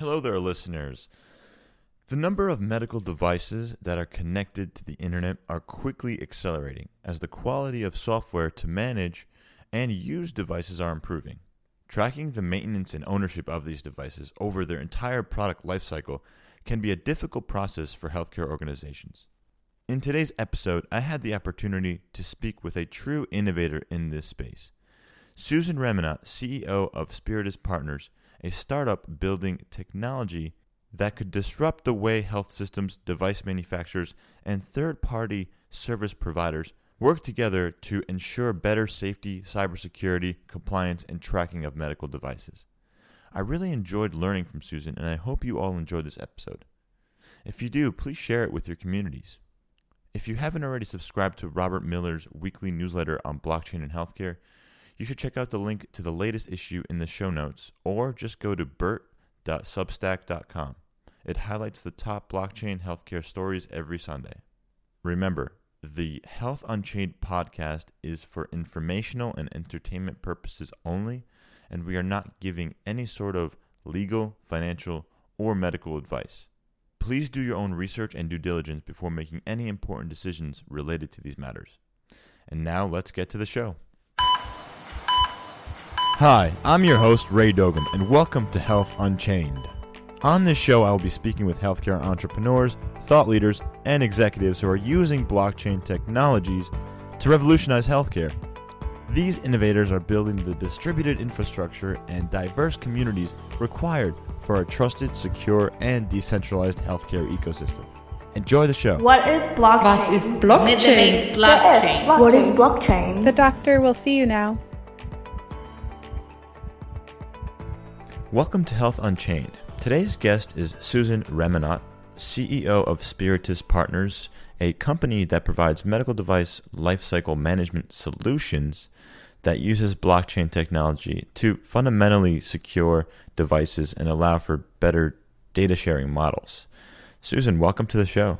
Hello there, listeners. The number of medical devices that are connected to the internet are quickly accelerating as the quality of software to manage and use devices are improving. Tracking the maintenance and ownership of these devices over their entire product lifecycle can be a difficult process for healthcare organizations. In today's episode, I had the opportunity to speak with a true innovator in this space. Susan Ramonat, CEO of Spiritus Partners, a startup building technology that could disrupt the way health systems, device manufacturers, and third party service providers work together to ensure better safety, cybersecurity, compliance, and tracking of medical devices. I really enjoyed learning from Susan, and I hope you all enjoyed this episode. If you do, please share it with your communities. If you haven't already subscribed to Robert Miller's weekly newsletter on blockchain and healthcare, you should check out the link to the latest issue in the show notes or just go to bert.substack.com. It highlights the top blockchain healthcare stories every Sunday. Remember, the Health Unchained podcast is for informational and entertainment purposes only, and we are not giving any sort of legal, financial, or medical advice. Please do your own research and due diligence before making any important decisions related to these matters. And now let's get to the show. Hi, I'm your host, Ray Dogum, and welcome to Health Unchained. On this show, I will be speaking with healthcare entrepreneurs, thought leaders, and executives who are using blockchain technologies to revolutionize healthcare. These innovators are building the distributed infrastructure and diverse communities required for a trusted, secure, and decentralized healthcare ecosystem. Enjoy the show. What is blockchain? Was ist Blockchain? blockchain? What is blockchain? The doctor will see you now. Welcome to Health Unchained. Today's guest is Susan Ramonat, CEO of Spiritus Partners, a company that provides medical device lifecycle management solutions that uses blockchain technology to fundamentally secure devices and allow for better data sharing models. Susan, welcome to the show.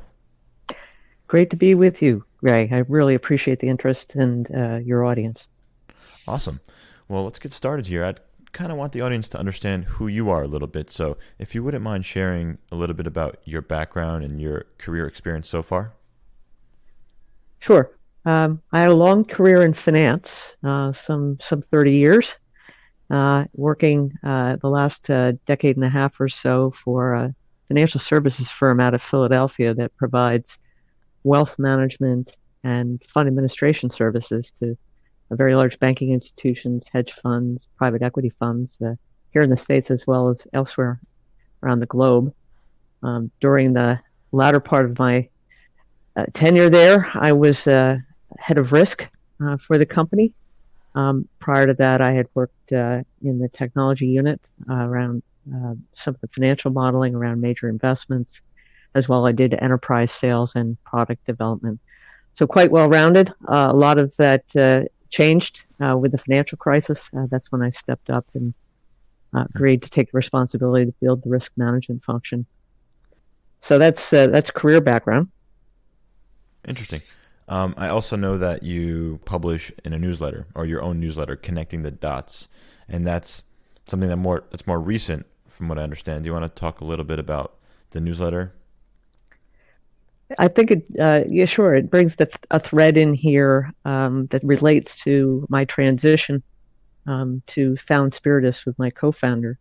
Great to be with you, Ray. I really appreciate the interest and uh, your audience. Awesome. Well, let's get started here. I'd kind of want the audience to understand who you are a little bit. So, if you wouldn't mind sharing a little bit about your background and your career experience so far. Sure. Um, I had a long career in finance, uh, some some 30 years, uh, working uh, the last uh, decade and a half or so for a financial services firm out of Philadelphia that provides wealth management and fund administration services to very large banking institutions, hedge funds, private equity funds uh, here in the States as well as elsewhere around the globe. Um, during the latter part of my uh, tenure there, I was uh, head of risk uh, for the company. Um, prior to that, I had worked uh, in the technology unit uh, around some of the financial modeling around major investments, as well I did enterprise sales and product development. So quite well rounded. a lot of that changed uh, with the financial crisis. Uh, that's when I stepped up and uh, agreed to take responsibility to build the risk management function. So that's uh, that's career background. Interesting. Um, I also know that you publish in a newsletter or your own newsletter, connecting the dots, and that's something that more that's more recent, from what I understand. Do you want to talk a little bit about the newsletter? I think it, uh, yeah, sure. It brings the, a thread in here um, that relates to my transition um, to found Spiritus with my co-founder.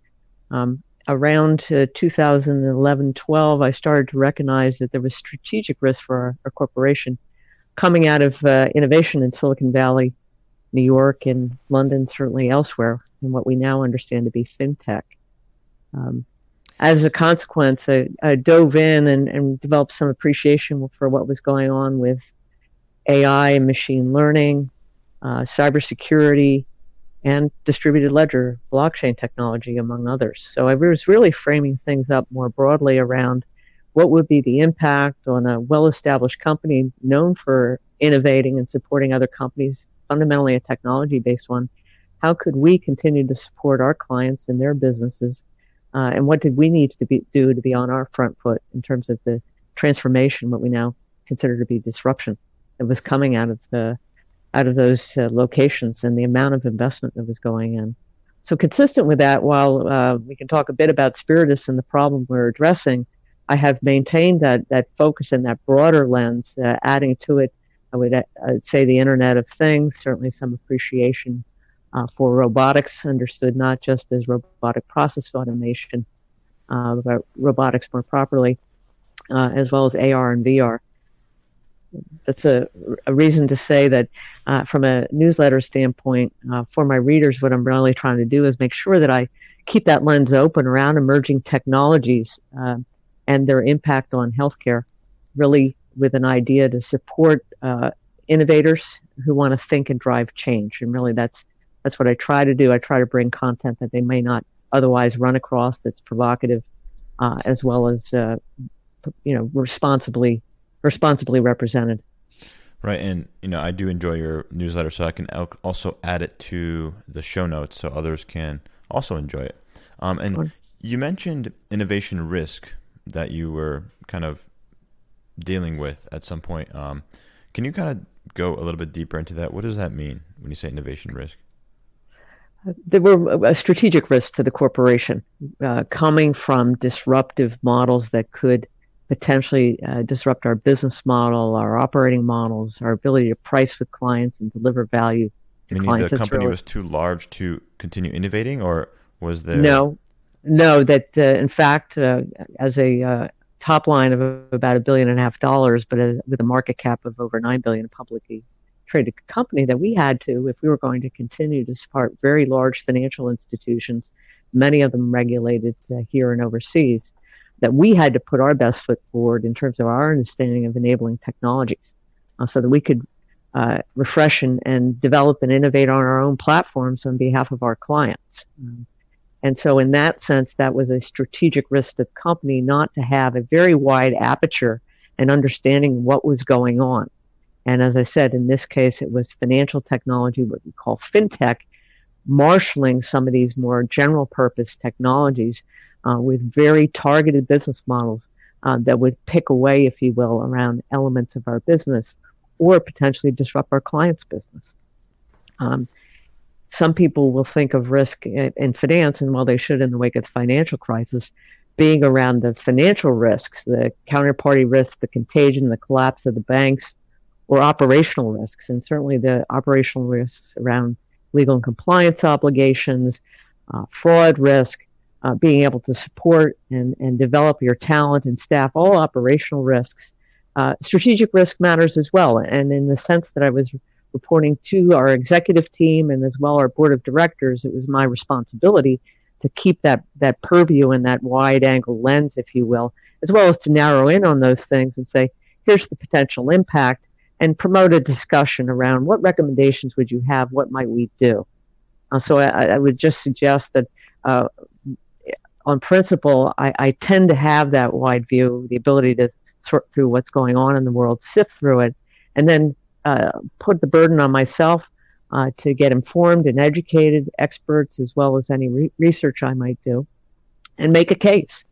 Um, around uh, 2011-12, I started to recognize that there was strategic risk for our, our corporation coming out of uh, innovation in Silicon Valley, New York, and London, certainly elsewhere, in what we now understand to be fintech. Um, as a consequence, I, I dove in and, and, developed some appreciation for what was going on with AI and machine learning, uh, cybersecurity, and distributed ledger blockchain technology, among others. So I was really framing things up more broadly around what would be the impact on a well established company known for innovating and supporting other companies, fundamentally a technology based one. How could we continue to support our clients and their businesses? Uh, and what did we need to be, do to be on our front foot in terms of the transformation, what we now consider to be disruption that was coming out of the out of those uh, locations and the amount of investment that was going in. so consistent with that, while uh, we can talk a bit about Spiritus and the problem we're addressing, I have maintained that that focus and that broader lens, uh, adding to it, I would uh, say the Internet of Things, certainly some appreciation uh, for robotics, understood not just as robotic process automation, uh, but robotics more properly, uh, as well as AR and VR. That's a, a reason to say that uh, from a newsletter standpoint, uh, for my readers, what I'm really trying to do is make sure that I keep that lens open around emerging technologies uh, and their impact on healthcare, really with an idea to support innovators who want to think and drive change. And really, that's that's what I try to do. I try to bring content that they may not otherwise run across that's provocative, uh, as well as uh, you know responsibly responsibly represented. Right, and you know I do enjoy your newsletter, so I can also add it to the show notes so others can also enjoy it. Um, and sure. you mentioned innovation risk that you were kind of dealing with at some point. Um, can you kind of go a little bit deeper into that? What does that mean when you say innovation risk? There were a strategic risk to the corporation uh, coming from disruptive models that could potentially uh, disrupt our business model, our operating models, our ability to price with clients and deliver value to Meaning clients. the company really... was too large to continue innovating, or was there? No, no. That uh, in fact, uh, as a uh, top line of about a billion and a half dollars, but a, with a market cap of over nine billion publicly traded company that we had to, if we were going to continue to support very large financial institutions, many of them regulated uh, here and overseas, that we had to put our best foot forward in terms of our understanding of enabling technologies uh, so that we could uh, refresh and, and, develop and innovate on our own platforms on behalf of our clients. Um, and so, in that sense, that was a strategic risk to the company not to have a very wide aperture and understanding what was going on. And as I said, in this case, it was financial technology, what we call fintech, marshaling some of these more general purpose technologies uh, with very targeted business models uh, that would pick away, if you will, around elements of our business or potentially disrupt our clients' business. Um, some people will think of risk in, in finance, and while they should in the wake of the financial crisis, being around the financial risks, the counterparty risk, the contagion, the collapse of the banks, or operational risks, and certainly the operational risks around legal and compliance obligations, uh, fraud risk, uh, being able to support and, and develop your talent and staff, all operational risks. Uh, strategic risk matters as well. And in the sense that I was reporting to our executive team and as well our board of directors, it was my responsibility to keep that, that purview and that wide angle lens, if you will, as well as to narrow in on those things and say, here's the potential impact and promote a discussion around what recommendations would you have? What might we do? Uh, so I, I, would just suggest that uh, on principle, I, I, tend to have that wide view, the ability to sort through what's going on in the world, sift through it, and then uh, put the burden on myself uh, to get informed and educated experts as well as any re- research I might do and make a case,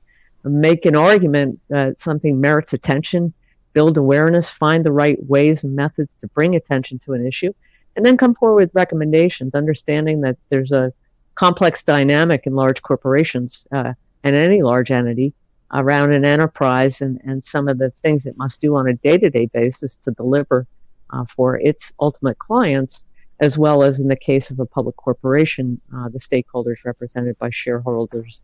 make an argument that something merits attention build awareness, find the right ways and methods to bring attention to an issue, and then come forward with recommendations, understanding that there's a complex dynamic in large corporations uh, and any large entity around an enterprise and, and some of the things it must do on a day-to-day basis to deliver uh, for its ultimate clients, as well as in the case of a public corporation, uh, the stakeholders represented by shareholders,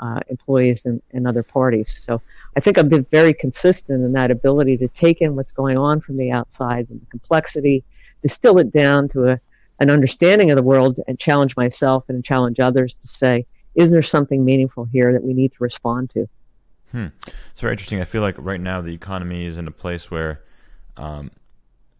uh, employees, and, and other parties. So I think I've been very consistent in that ability to take in what's going on from the outside and the complexity, distill it down to a, an understanding of the world, and challenge myself and challenge others to say, is there something meaningful here that we need to respond to? Hmm. It's very interesting. I feel like right now the economy is in a place where, um,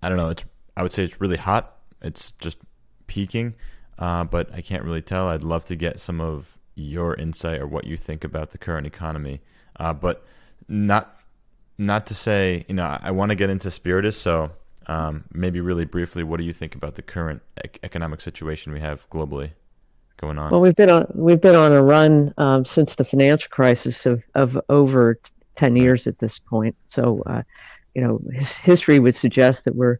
I don't know. It's I would say it's really hot. It's just peaking, uh, but I can't really tell. I'd love to get some of your insight or what you think about the current economy. Uh, but not not to say you know I, I want to get into Spiritus, so um, maybe really briefly, what do you think about the current ec- economic situation we have globally going on? Well, we've been on we've been on a run um, since the financial crisis of of over ten years at this point. So, uh, you know, his, history would suggest that we're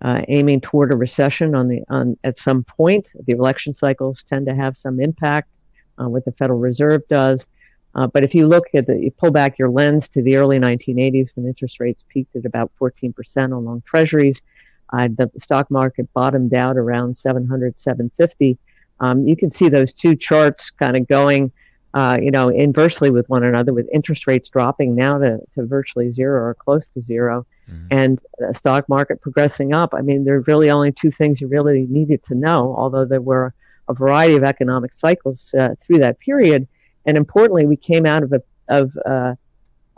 uh, aiming toward a recession on the on at some point. The election cycles tend to have some impact. Uh, what the Federal Reserve does. Uh, but if you look at the, you pull back your lens to the early 1980s when interest rates peaked at about 14% on long treasuries, uh, the stock market bottomed out around 700, 750. Um, you can see those two charts kind of going, uh, you know, inversely with one another, with interest rates dropping now to, to virtually zero or close to 0 mm-hmm. and the stock market progressing up. I mean, there are really only two things you really needed to know, although there were a variety of economic cycles uh, through that period. And importantly, we came out of a of uh,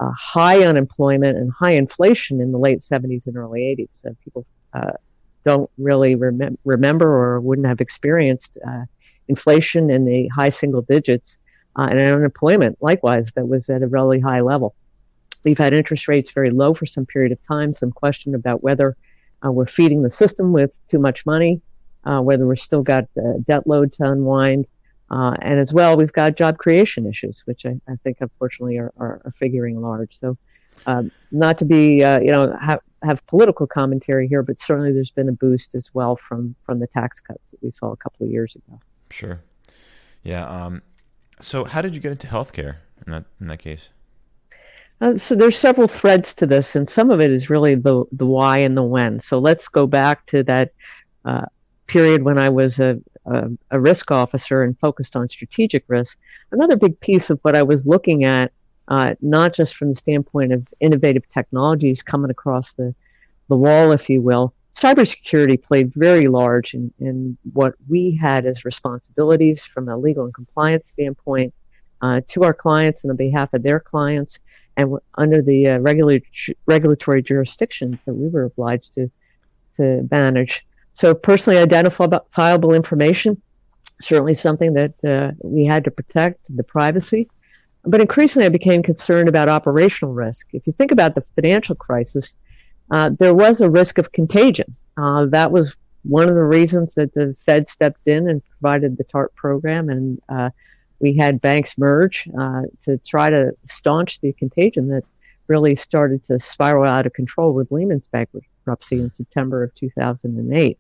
a high unemployment and high inflation in the late 70s and early 80s. So people uh, don't really rem- remember or wouldn't have experienced uh, inflation in the high single digits uh, and unemployment, likewise, that was at a really high level. We've had interest rates very low for some period of time, some question about whether uh, we're feeding the system with too much money, uh, whether we've still got the debt load to unwind. Uh, and as well, we've got job creation issues, which I, I think unfortunately are, are, are, figuring large. So, um, not to be, uh, you know, have, have political commentary here, but certainly there's been a boost as well from from the tax cuts that we saw a couple of years ago. Sure. Yeah. Um, so, how did you get into healthcare in that in that case? Uh, so there's several threads to this, and some of it is really the the why and the when. So let's go back to that uh, period when I was a, a, a, risk officer and focused on strategic risk, another big piece of what I was looking at, uh, not just from the standpoint of innovative technologies coming across the, the wall, if you will, cybersecurity played very large in, in what we had as responsibilities from a legal and compliance standpoint uh, to our clients and on behalf of their clients and under the uh, regulatory jurisdictions that we were obliged to to manage. So personally identifiable information, certainly something that uh, we had to protect, the privacy. But increasingly, I became concerned about operational risk. If you think about the financial crisis, uh, there was a risk of contagion. Uh, that was one of the reasons that the Fed stepped in and provided the TARP program, and uh, we had banks merge uh, to try to staunch the contagion that really started to spiral out of control with Lehman's bankruptcy in September of 2008.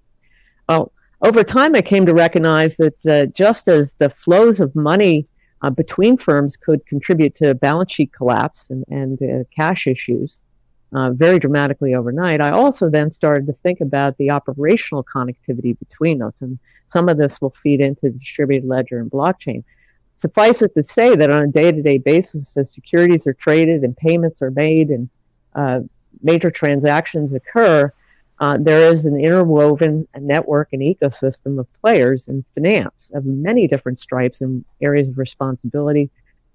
Well, over time, I came to recognize that uh, just as the flows of money uh, between firms could contribute to balance sheet collapse and, and uh, cash issues uh, very dramatically overnight, I also then started to think about the operational connectivity between us. And some of this will feed into distributed ledger and blockchain. Suffice it to say that on a day to day basis, as securities are traded and payments are made and uh, major transactions occur, uh, there is an interwoven network and ecosystem of players in finance of many different stripes and areas of responsibility,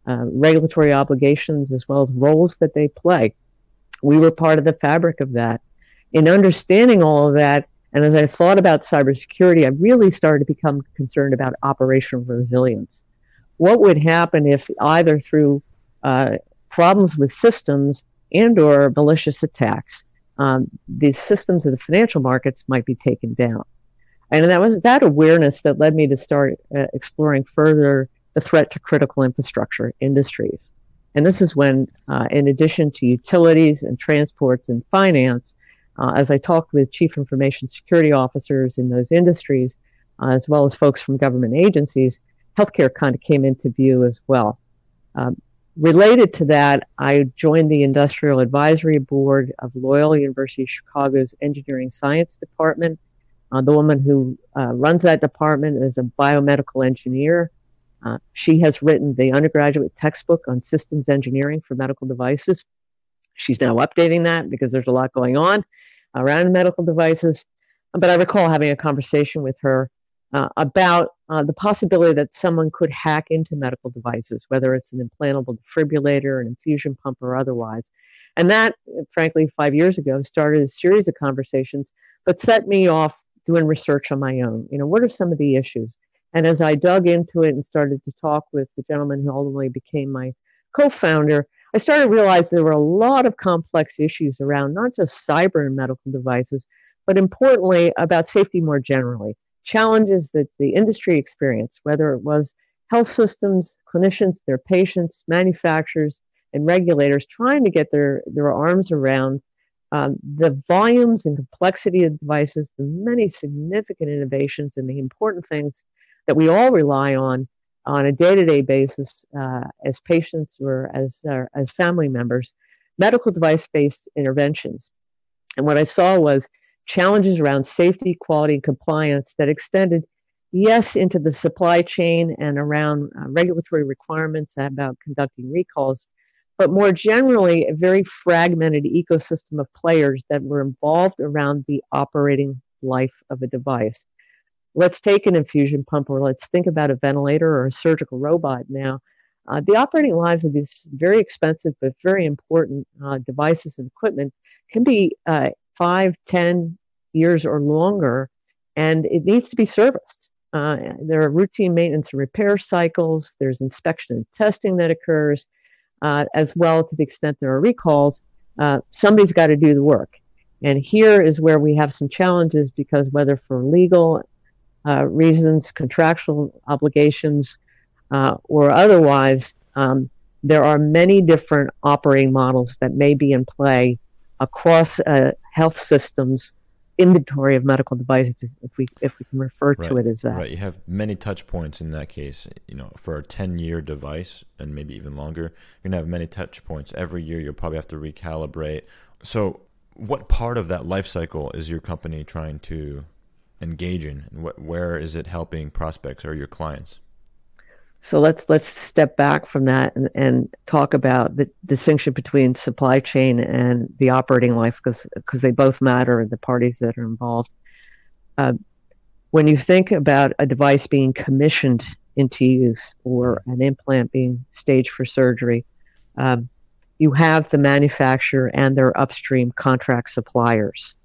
uh, regulatory obligations, as well as roles that they play. We were part of the fabric of that. In understanding all of that, and as I thought about cybersecurity, I really started to become concerned about operational resilience. What would happen if either through uh, problems with systems and or malicious attacks, um, the systems of the financial markets might be taken down. And that was that awareness that led me to start uh, exploring further the threat to critical infrastructure industries. And this is when, uh, in addition to utilities and transports and finance, uh, as I talked with chief information security officers in those industries, uh, as well as folks from government agencies, healthcare kind of came into view as well. Um, related to that, I joined the Industrial Advisory Board of Loyola University of Chicago's Engineering Science Department. Uh, the woman who uh, runs that department is a biomedical engineer. Uh, she has written the undergraduate textbook on systems engineering for medical devices. She's now updating that because there's a lot going on around medical devices. But I recall having a conversation with her uh, about uh, the possibility that someone could hack into medical devices, whether it's an implantable defibrillator, an infusion pump, or otherwise. And that, frankly, five years ago, started a series of conversations, but set me off doing research on my own. You know, what are some of the issues? And as I dug into it and started to talk with the gentleman who ultimately became my co founder, I started to realize there were a lot of complex issues around not just cyber and medical devices, but importantly about safety more generally challenges that the industry experienced, whether it was health systems, clinicians, their patients, manufacturers, and regulators trying to get their, their arms around um, the volumes and complexity of devices, the many significant innovations, and the important things that we all rely on on a day-to-day basis uh, as patients or as uh, as family members, medical device-based interventions. And what I saw was challenges around safety, quality, and compliance that extended, yes, into the supply chain and around uh, regulatory requirements about conducting recalls, but more generally, a very fragmented ecosystem of players that were involved around the operating life of a device. Let's take an infusion pump or let's think about a ventilator or a surgical robot now. Uh, the operating lives of these very expensive but very important uh, devices and equipment can be uh, five, ten years or longer, and it needs to be serviced. Uh, there are routine maintenance and repair cycles. There's inspection and testing that occurs uh, as well to the extent there are recalls, uh, somebody's got to do the work. And here is where we have some challenges because whether for legal uh, reasons, contractual obligations, uh, or otherwise, um, there are many different operating models that may be in play across uh, health systems inventory of medical devices, if we if we can refer right, to it as that. Right. You have many touch points in that case. You know, for a ten year device and maybe even longer, you're gonna have many touch points every year. You'll probably have to recalibrate. So, what part of that life cycle is your company trying to engage in, and what, where is it helping prospects or your clients? So let's let's step back from that and, and talk about the distinction between supply chain and the operating life because because they both matter and the parties that are involved. Uh, when you think about a device being commissioned into use or an implant being staged for surgery, um, you have the manufacturer and their upstream contract suppliers.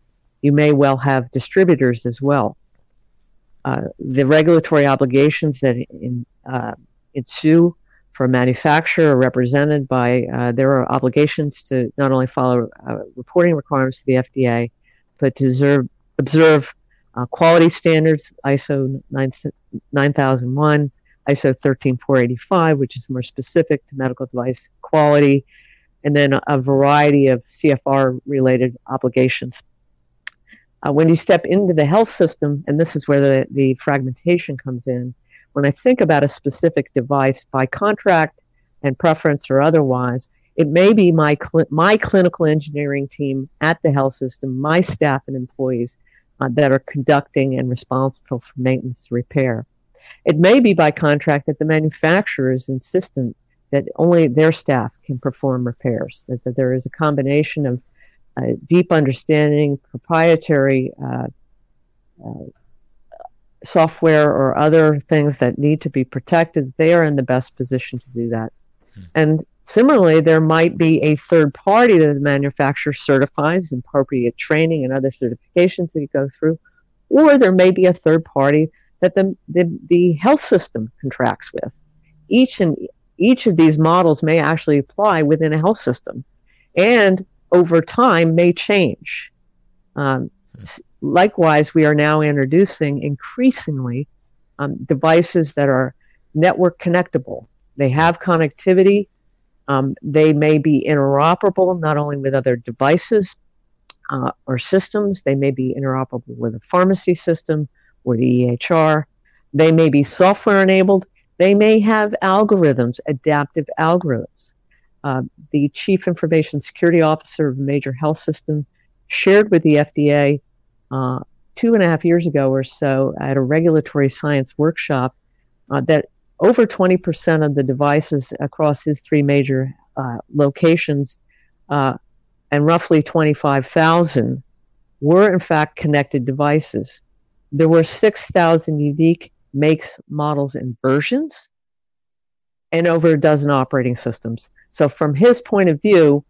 You may well have distributors as well. Uh, the regulatory obligations that in, ensue for a manufacturer represented by uh, their obligations to not only follow uh, reporting requirements to the FDA, but to observe, observe uh, quality standards, ISO 9, 9001, ISO 13485, which is more specific to medical device quality, and then a variety of CFR related obligations. Uh, when you step into the health system, and this is where the, the fragmentation comes in, when I think about a specific device by contract and preference or otherwise, it may be my, cl- my clinical engineering team at the health system, my staff and employees uh, that are conducting and responsible for maintenance repair. It may be by contract that the manufacturer is insistent that only their staff can perform repairs, that, that there is a combination of uh, deep understanding, proprietary uh, uh, software or other things that need to be protected, they are in the best position to do that. Hmm. And similarly, there might be a third party that the manufacturer certifies, appropriate training and other certifications that you go through, or there may be a third party that the, the, the health system contracts with. Each and each of these models may actually apply within a health system, and over time may change. Um, likewise, we are now introducing increasingly um, devices that are network connectable. They have connectivity. Um, they may be interoperable not only with other devices uh, or systems, they may be interoperable with a pharmacy system or the EHR. They may be software enabled. They may have algorithms, adaptive algorithms. Uh, the Chief Information Security Officer of a major health system shared with the FDA uh, two and a half years ago or so at a regulatory science workshop uh, that over 20% of the devices across his three major uh, locations uh, and roughly 25,000 were in fact connected devices. There were 6,000 unique makes, models, and versions, and over a dozen operating systems. So, from his point of view,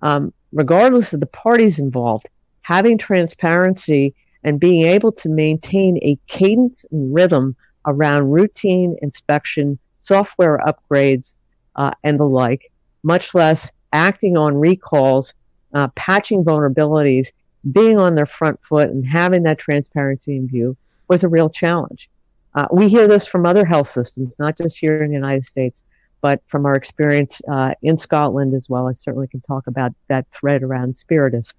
um, regardless of the parties involved, having transparency and being able to maintain a cadence and rhythm around routine inspection, software upgrades, uh, and the like, much less acting on recalls, uh, patching vulnerabilities, being on their front foot, and having that transparency in view was a real challenge. Uh, we hear this from other health systems, not just here in the United States, but from our experience uh, in Scotland as well. I certainly can talk about that thread around Spiritus.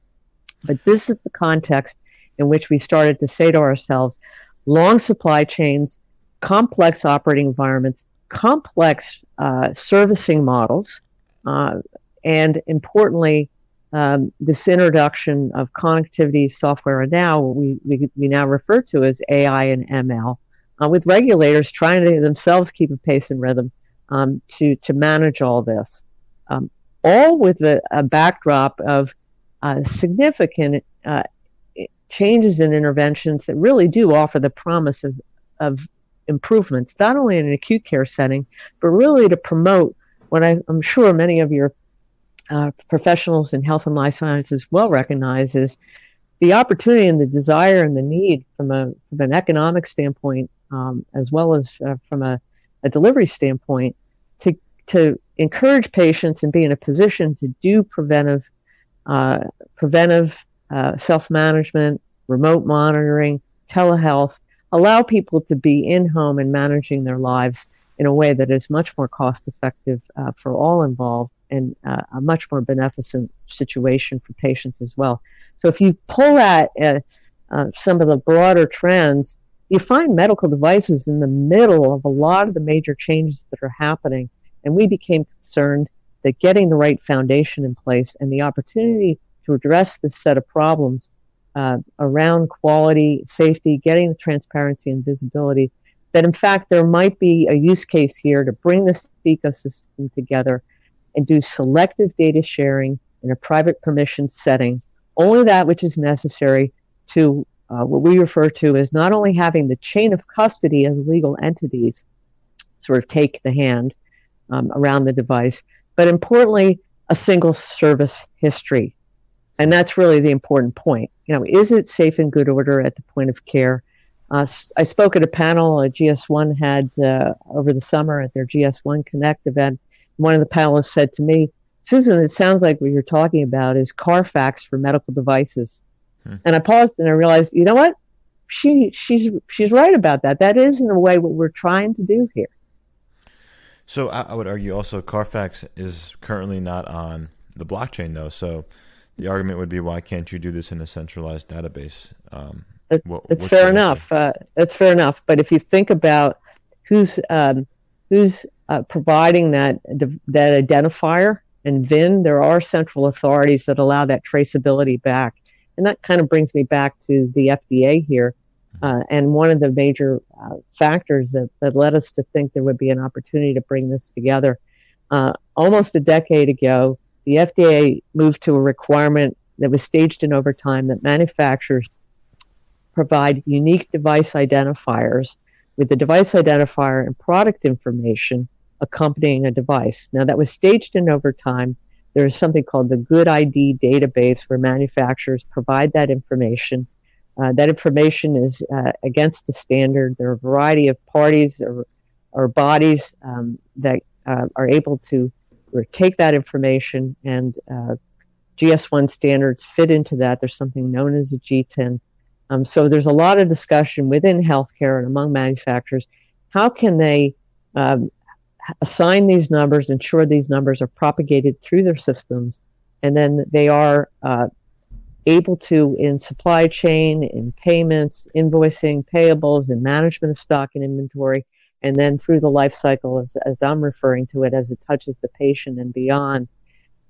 But this is the context in which we started to say to ourselves long supply chains, complex operating environments, complex uh, servicing models, uh, and importantly, um, this introduction of connectivity software and now we, we, we now refer to as AI and ML, uh, with regulators trying to themselves keep a pace and rhythm um, to to manage all this, um, all with a, a backdrop of uh, significant uh, changes in interventions that really do offer the promise of of improvements, not only in an acute care setting, but really to promote what I, am sure many of your uh, professionals in health and life sciences well recognize is the opportunity and the desire and the need from a from an economic standpoint, um, as well as uh, from a, a delivery standpoint, to to encourage patients and be in a position to do preventive uh, preventive uh, self management, remote monitoring, telehealth, allow people to be in home and managing their lives in a way that is much more cost effective uh, for all involved and uh, a much more beneficent situation for patients as well. So if you pull at uh, uh, some of the broader trends, you find medical devices in the middle of a lot of the major changes that are happening. And we became concerned that getting the right foundation in place and the opportunity to address this set of problems uh, around quality, safety, getting the transparency and visibility, that in fact there might be a use case here to bring this ecosystem together and do selective data sharing in a private permission setting, only that which is necessary to uh, what we refer to as not only having the chain of custody as legal entities sort of take the hand um, around the device, but importantly, a single service history. And that's really the important point. You know, is it safe and good order at the point of care? Uh, I spoke at a panel a GS1 had uh, over the summer at their GS1 Connect event. One of the panelists said to me, Susan, it sounds like what you're talking about is Carfax for medical devices. Hmm. And I paused and I realized, you know what? She she's she's right about that. That is in a way what we're trying to do here. So I, I would argue also Carfax is currently not on the blockchain though. So the argument would be, why can't you do this in a centralized database? Um, it, what, it's fair enough. Uh, it's fair enough. But if you think about who's um, who's uh, providing that that identifier and VIN, there are central authorities that allow that traceability back, and that kind of brings me back to the FDA here. Uh, and one of the major uh, factors that, that led us to think there would be an opportunity to bring this together. Uh, almost a decade ago, the FDA moved to a requirement that was staged in over time that manufacturers provide unique device identifiers with the device identifier and product information accompanying a device. Now, that was staged in over time. There is something called the GUDID database where manufacturers provide that information. Uh, that information is uh, against the standard. There are a variety of parties or, or bodies um, that uh, are able to take that information and uh, GS1 standards fit into that. There's something known as a GTIN. um, so there's a lot of discussion within healthcare and among manufacturers. How can they um, assign these numbers, ensure these numbers are propagated through their systems, and then they are uh, able to, in supply chain, in payments, invoicing, payables, in management of stock and inventory, and then through the life cycle, as, as I'm referring to it, as it touches the patient and beyond,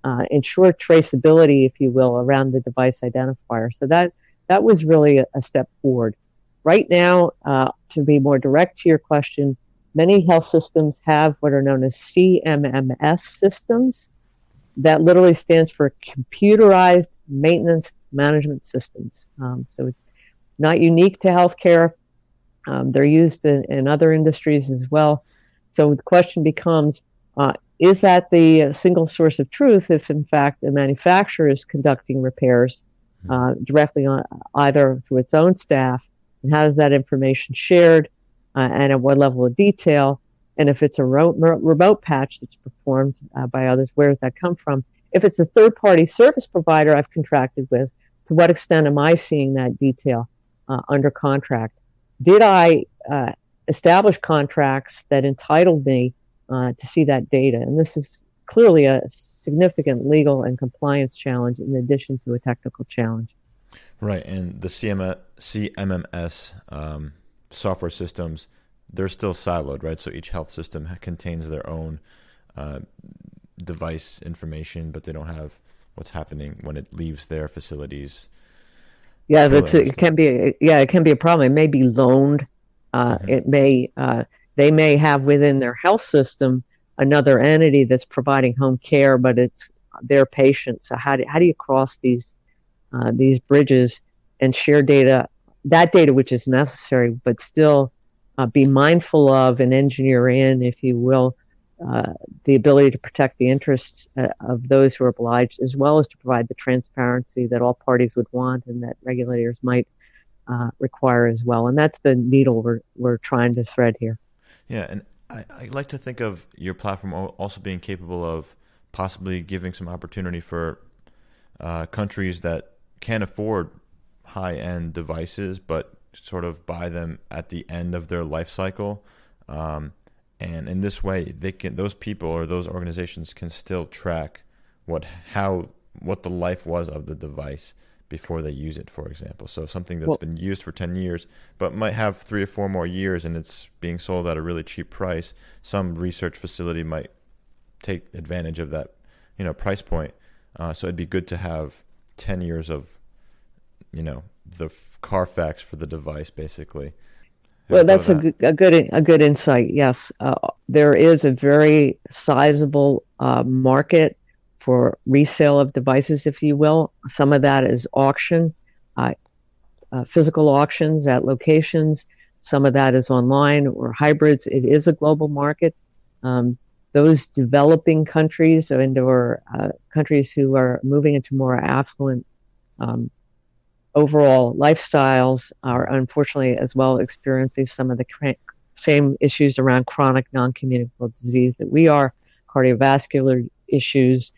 uh, ensure traceability, if you will, around the device identifier. So that that was really a, a step forward. Right now, uh, to be more direct to your question, many health systems have what are known as CMMS systems. That literally stands for computerized maintenance management systems. Um, so it's not unique to healthcare. Um, they're used in, in, other industries as well. So the question becomes, uh, is that the single source of truth if in fact a manufacturer is conducting repairs uh, directly on either through its own staff, and how is that information shared, uh, and at what level of detail, and if it's a ro- remote patch that's performed uh, by others, where does that come from? If it's a third-party service provider I've contracted with, to what extent am I seeing that detail uh, under contract? Did I uh, establish contracts that entitled me uh, to see that data? And this is clearly a significant legal and compliance challenge in addition to a technical challenge. Right, and the CM, CMMS um, software systems, they're still siloed, right? So each health system contains their own uh, device information, but they don't have what's happening when it leaves their facilities. Yeah, that's it. Can be yeah, it can be a problem. It may be loaned. Uh, mm-hmm. It may uh, they may have within their health system another entity that's providing home care, but it's their patients. So how do how do you cross these uh, these bridges and share data, that data which is necessary, but still uh, be mindful of and engineer in, if you will, uh, the ability to protect the interests uh, of those who are obliged, as well as to provide the transparency that all parties would want and that regulators might uh, require as well. And that's the needle we're, we're trying to thread here. Yeah, and I, I like to think of your platform also being capable of possibly giving some opportunity for uh, countries that can't afford high end devices, but sort of buy them at the end of their life cycle. Um, and in this way, they can those people or those organizations can still track what how what the life was of the device before they use it, for example. So something that's well, been used for 10 years, but might have three or four more years and it's being sold at a really cheap price. Some research facility might take advantage of that, you know, price point. Uh, so it'd be good to have 10 years of, you know, the Carfax for the device, basically. Well, that's a, good, a good a good insight. Yes, uh, there is a very sizable uh, market for resale of devices, if you will. Some of that is auction, uh, uh, physical auctions at locations. Some of that is online or hybrids. It is a global market. Um, those developing countries and or uh, countries who are moving into more affluent um, overall lifestyles are unfortunately as well experiencing some of the cr- same issues around chronic non-communicable disease that we are, cardiovascular issues,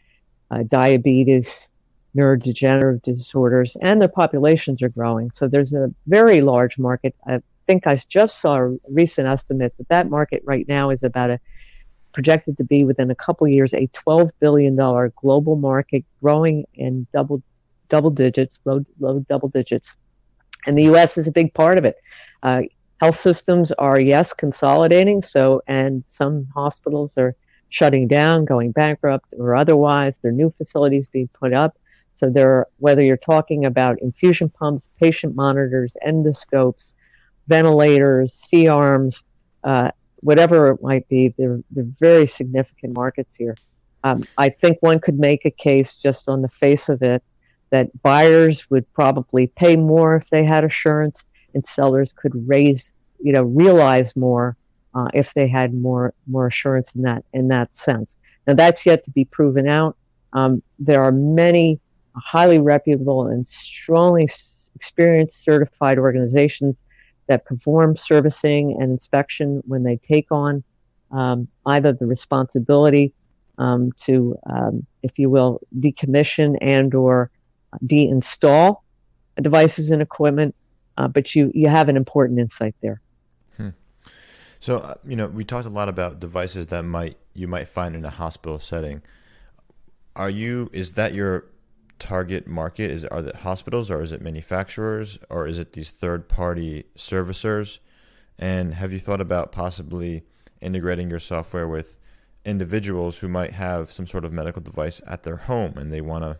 uh, diabetes, neurodegenerative disorders, and their populations are growing. So there's a very large market. I think I just saw a recent estimate that that market right now is about a projected to be within a couple years a 12 billion dollar global market, growing in double double digits, low low double digits, and the U.S. is a big part of it. Uh, health systems are yes consolidating, so and some hospitals are shutting down, going bankrupt, or otherwise. There are new facilities being put up. So there, whether you're talking about infusion pumps, patient monitors, endoscopes, ventilators, C arms, uh, whatever it might be, they're, they're very significant markets here. Um, I think one could make a case just on the face of it that buyers would probably pay more if they had assurance, and sellers could raise, you know, realize more uh, if they had more more assurance in that in that sense. Now that's yet to be proven out. Um, there are many highly reputable and strongly experienced certified organizations that perform servicing and inspection when they take on um, either the responsibility um, to, um, if you will, decommission and or deinstall devices and equipment. Uh, but you you have an important insight there. So, uh, you know, we talked a lot about devices that might you might find in a hospital setting. Are you is that your target market? Is are the hospitals or is it manufacturers or is it these third party servicers? And have you thought about possibly integrating your software with individuals who might have some sort of medical device at their home and they want to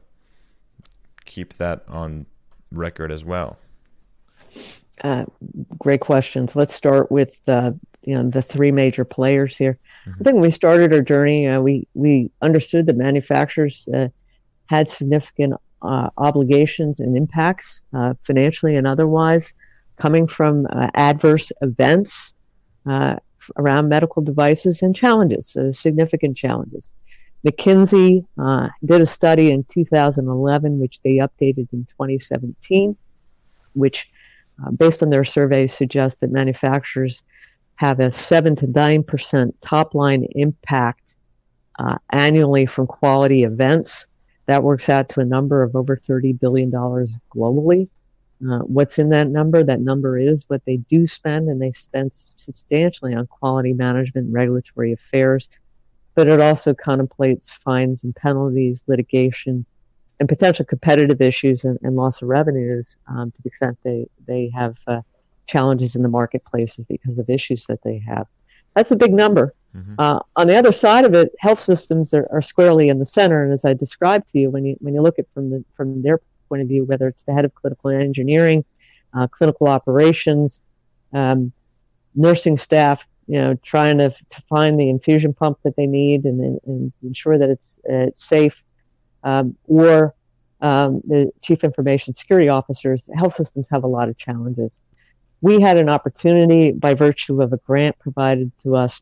keep that on record as well? Uh, great questions. Let's start with uh, you know the three major players here. Mm-hmm. I think when we started our journey, uh, we we understood that manufacturers uh, had significant uh, obligations and impacts uh, financially and otherwise coming from uh, adverse events uh, around medical devices and challenges, significant challenges. McKinsey did a study in 2011, which they updated in 2017, which, based on their surveys, suggests that manufacturers have a 7 to 9% top line impact uh, annually from quality events. That works out to a number of over $30 billion globally. Uh, what's in that number? That number is what they do spend, and they spend substantially on quality management regulatory affairs. But it also contemplates fines and penalties, litigation, and potential competitive issues and, and loss of revenues um, to the extent they they have uh, challenges in the marketplaces because of issues that they have. That's a big number. Mm-hmm. Uh, on the other side of it, health systems are, are, squarely in the center, and as I described to you, when you when you look at from the from their point of view, whether it's the head of clinical engineering, uh, clinical operations, um, nursing staff, you know, trying to, to find the infusion pump that they need and, and ensure that it's uh, it's safe, um, or um, the chief information security officers, health systems have a lot of challenges. We had an opportunity by virtue of a grant provided to us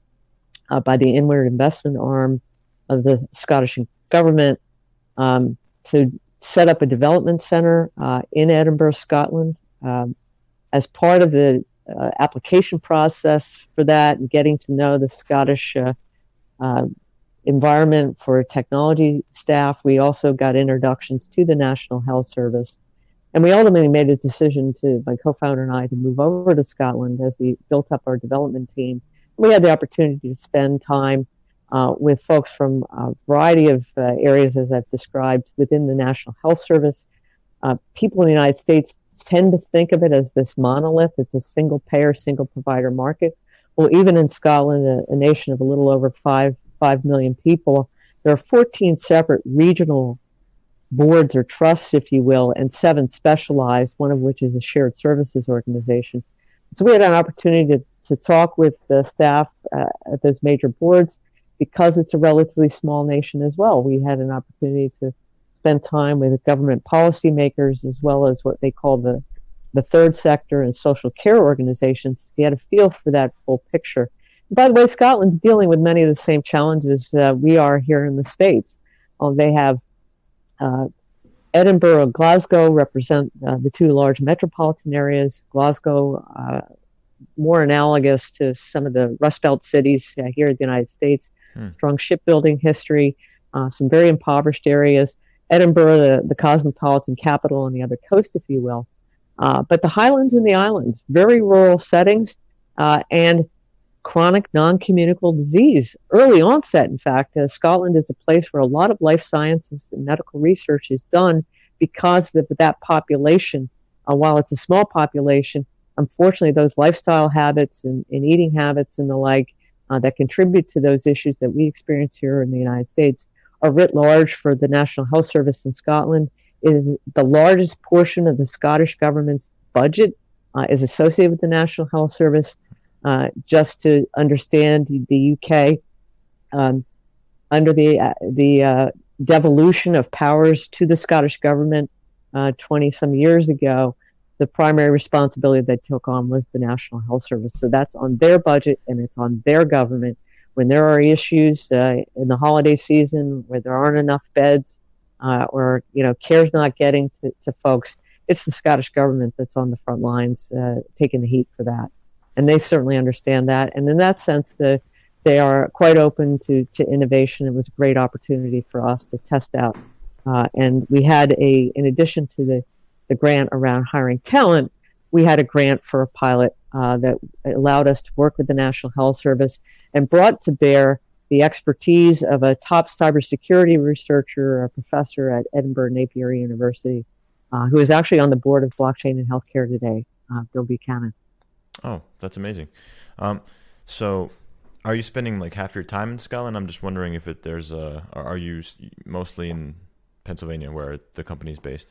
uh, by the inward investment arm of the Scottish government um, to set up a development center uh, in Edinburgh, Scotland. Um, as part of the uh, application process for that and getting to know the Scottish uh, uh, environment for technology staff, we also got introductions to the National Health Service. And we ultimately made a decision to, my co-founder and I, to move over to Scotland as we built up our development team we had the opportunity to spend time uh, with folks from a variety of uh, areas, as I've described, within the National Health Service. Uh, people in the United States tend to think of it as this monolith. It's a single payer, single provider market. Well, even in Scotland, a, a nation of a little over five five million people, there are 14 separate regional boards or trusts, if you will, and seven specialized, one of which is a shared services organization. So we had an opportunity to to talk with the staff uh, at those major boards because it's a relatively small nation as well. We had an opportunity to spend time with government policymakers as well as what they call the the third sector and social care organizations to get a feel for that full picture. by the way, Scotland's dealing with many of the same challenges uh, we are here in the States. Um, they have uh, Edinburgh and Glasgow represent uh, the two large metropolitan areas. Glasgow uh, more analogous to some of the Rust Belt cities uh, here in the United States. Hmm. Strong shipbuilding history, uh, some very impoverished areas. Edinburgh, the, the cosmopolitan capital on the other coast, if you will. Uh, but the highlands and the islands, very rural settings, uh, and chronic non-communicable disease. Early onset, in fact, uh, Scotland is a place where a lot of life sciences and medical research is done because of that population. Uh, while it's a small population, unfortunately, those lifestyle habits and, and eating habits and the like uh, that contribute to those issues that we experience here in the United States are writ large for the National Health Service in Scotland. is the largest portion of the Scottish government's budget uh, is associated with the National Health Service. Uh, just to understand the UK, um, under the uh, the uh, devolution of powers to the Scottish government 20 uh, some years ago, the primary responsibility they took on was the National Health Service. So that's on their budget and it's on their government. When there are issues uh, in the holiday season where there aren't enough beds uh, or you know care's not getting to, to, folks, it's the Scottish government that's on the front lines uh, taking the heat for that, and they certainly understand that. And in that sense, the they are quite open to, to innovation. It was a great opportunity for us to test out. Uh, and we had a, in addition to the the grant around hiring talent, we had a grant for a pilot uh, that allowed us to work with the National Health Service and brought to bear the expertise of a top cybersecurity researcher, a professor at Edinburgh Napier University, uh, who is actually on the board of blockchain and healthcare today, uh, Bill Buchanan. Oh, that's amazing. Um, so, are you spending like half your time in Scotland? I'm just wondering if it, there's a. Are you mostly in Pennsylvania, where the company is based?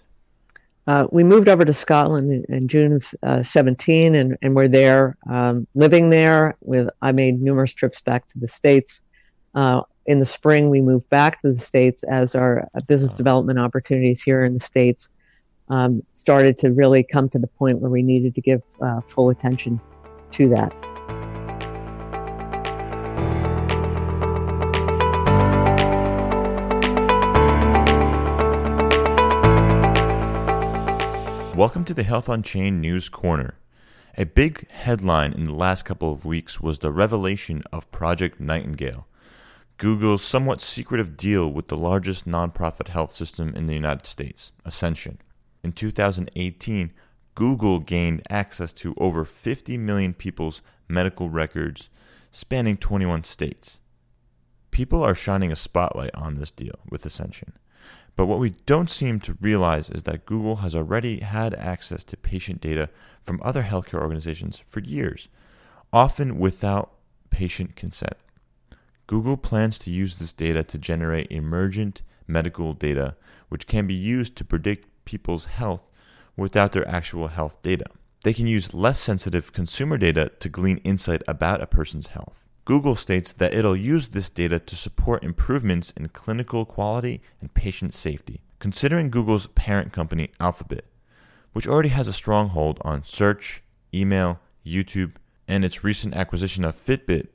Uh, we moved over to Scotland in, in June of uh, 17, and, and we're there, um, living there. With I made numerous trips back to the states. Uh, in the spring, we moved back to the states as our uh, business development opportunities here in the states um, started to really come to the point where we needed to give uh, full attention to that. Welcome to the Health on Chain News Corner. A big headline in the last couple of weeks was the revelation of Project Nightingale, Google's somewhat secretive deal with the largest nonprofit health system in the United States, Ascension. In 2018, Google gained access to over 50 million people's medical records spanning 21 states. people are shining a spotlight on this deal with Ascension. But what we don't seem to realize is that Google has already had access to patient data from other healthcare organizations for years, often without patient consent. Google plans to use this data to generate emergent medical data, which can be used to predict people's health without their actual health data. They can use less sensitive consumer data to glean insight about a person's health. Google states that it'll use this data to support improvements in clinical quality and patient safety. Considering Google's parent company, Alphabet, which already has a stronghold on search, email, YouTube, and its recent acquisition of Fitbit,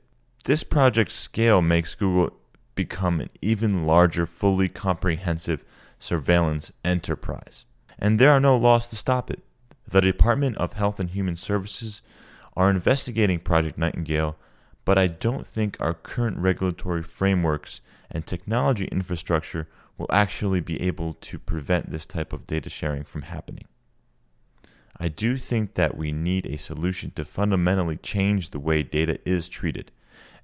this project's scale makes Google become an even larger, fully comprehensive surveillance enterprise. And there are no laws to stop it. The Department of Health and Human Services are investigating Project Nightingale, but I don't think our current regulatory frameworks and technology infrastructure will actually be able to prevent this type of data sharing from happening. I do think that we need a solution to fundamentally change the way data is treated,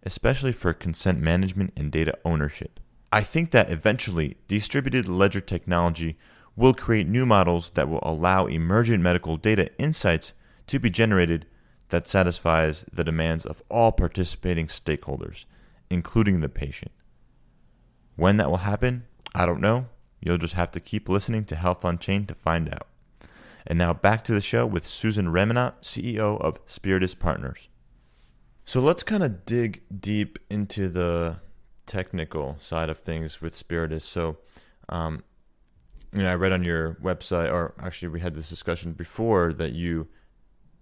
especially for consent management and data ownership. I think that eventually distributed ledger technology will create new models that will allow emergent medical data insights to be generated that satisfies the demands of all participating stakeholders, including the patient. When that will happen, I don't know. You'll just have to keep listening to Health on Chain to find out. And now back to the show with Susan Ramonat, CEO of Spiritus Partners. So let's kind of dig deep into the technical side of things with Spiritus. So, um, you know, I read on your website, or actually, we had this discussion before that you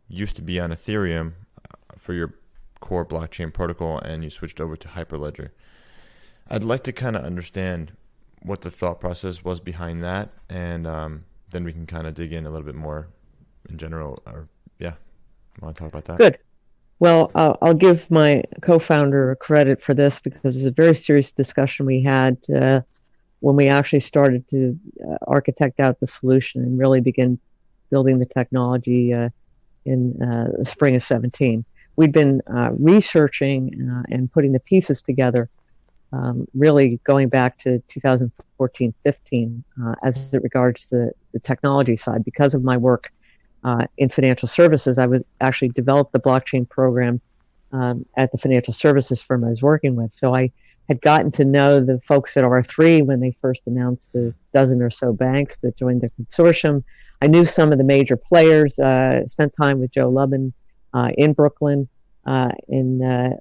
used to be on Ethereum uh, for your core blockchain protocol, and you switched over to Hyperledger. I'd like to kind of understand what the thought process was behind that, and um, then we can kind of dig in a little bit more in general. Or yeah, want to talk about that? Good. Well, uh, I'll give my co-founder credit for this because it's a very serious discussion we had uh, when we actually started to uh, architect out the solution and really begin building the technology uh, in uh, the spring of 17. We'd been uh, researching uh, and putting the pieces together, um, really going back to 2014 15 as it regards the, the technology side. Because of my work in financial services, I was actually developed the blockchain program um, at the financial services firm I was working with. So I had gotten to know the folks at R3 when they first announced the dozen or so banks that joined their consortium. I knew some of the major players, uh, spent time with Joe Lubin uh, in Brooklyn uh, in uh,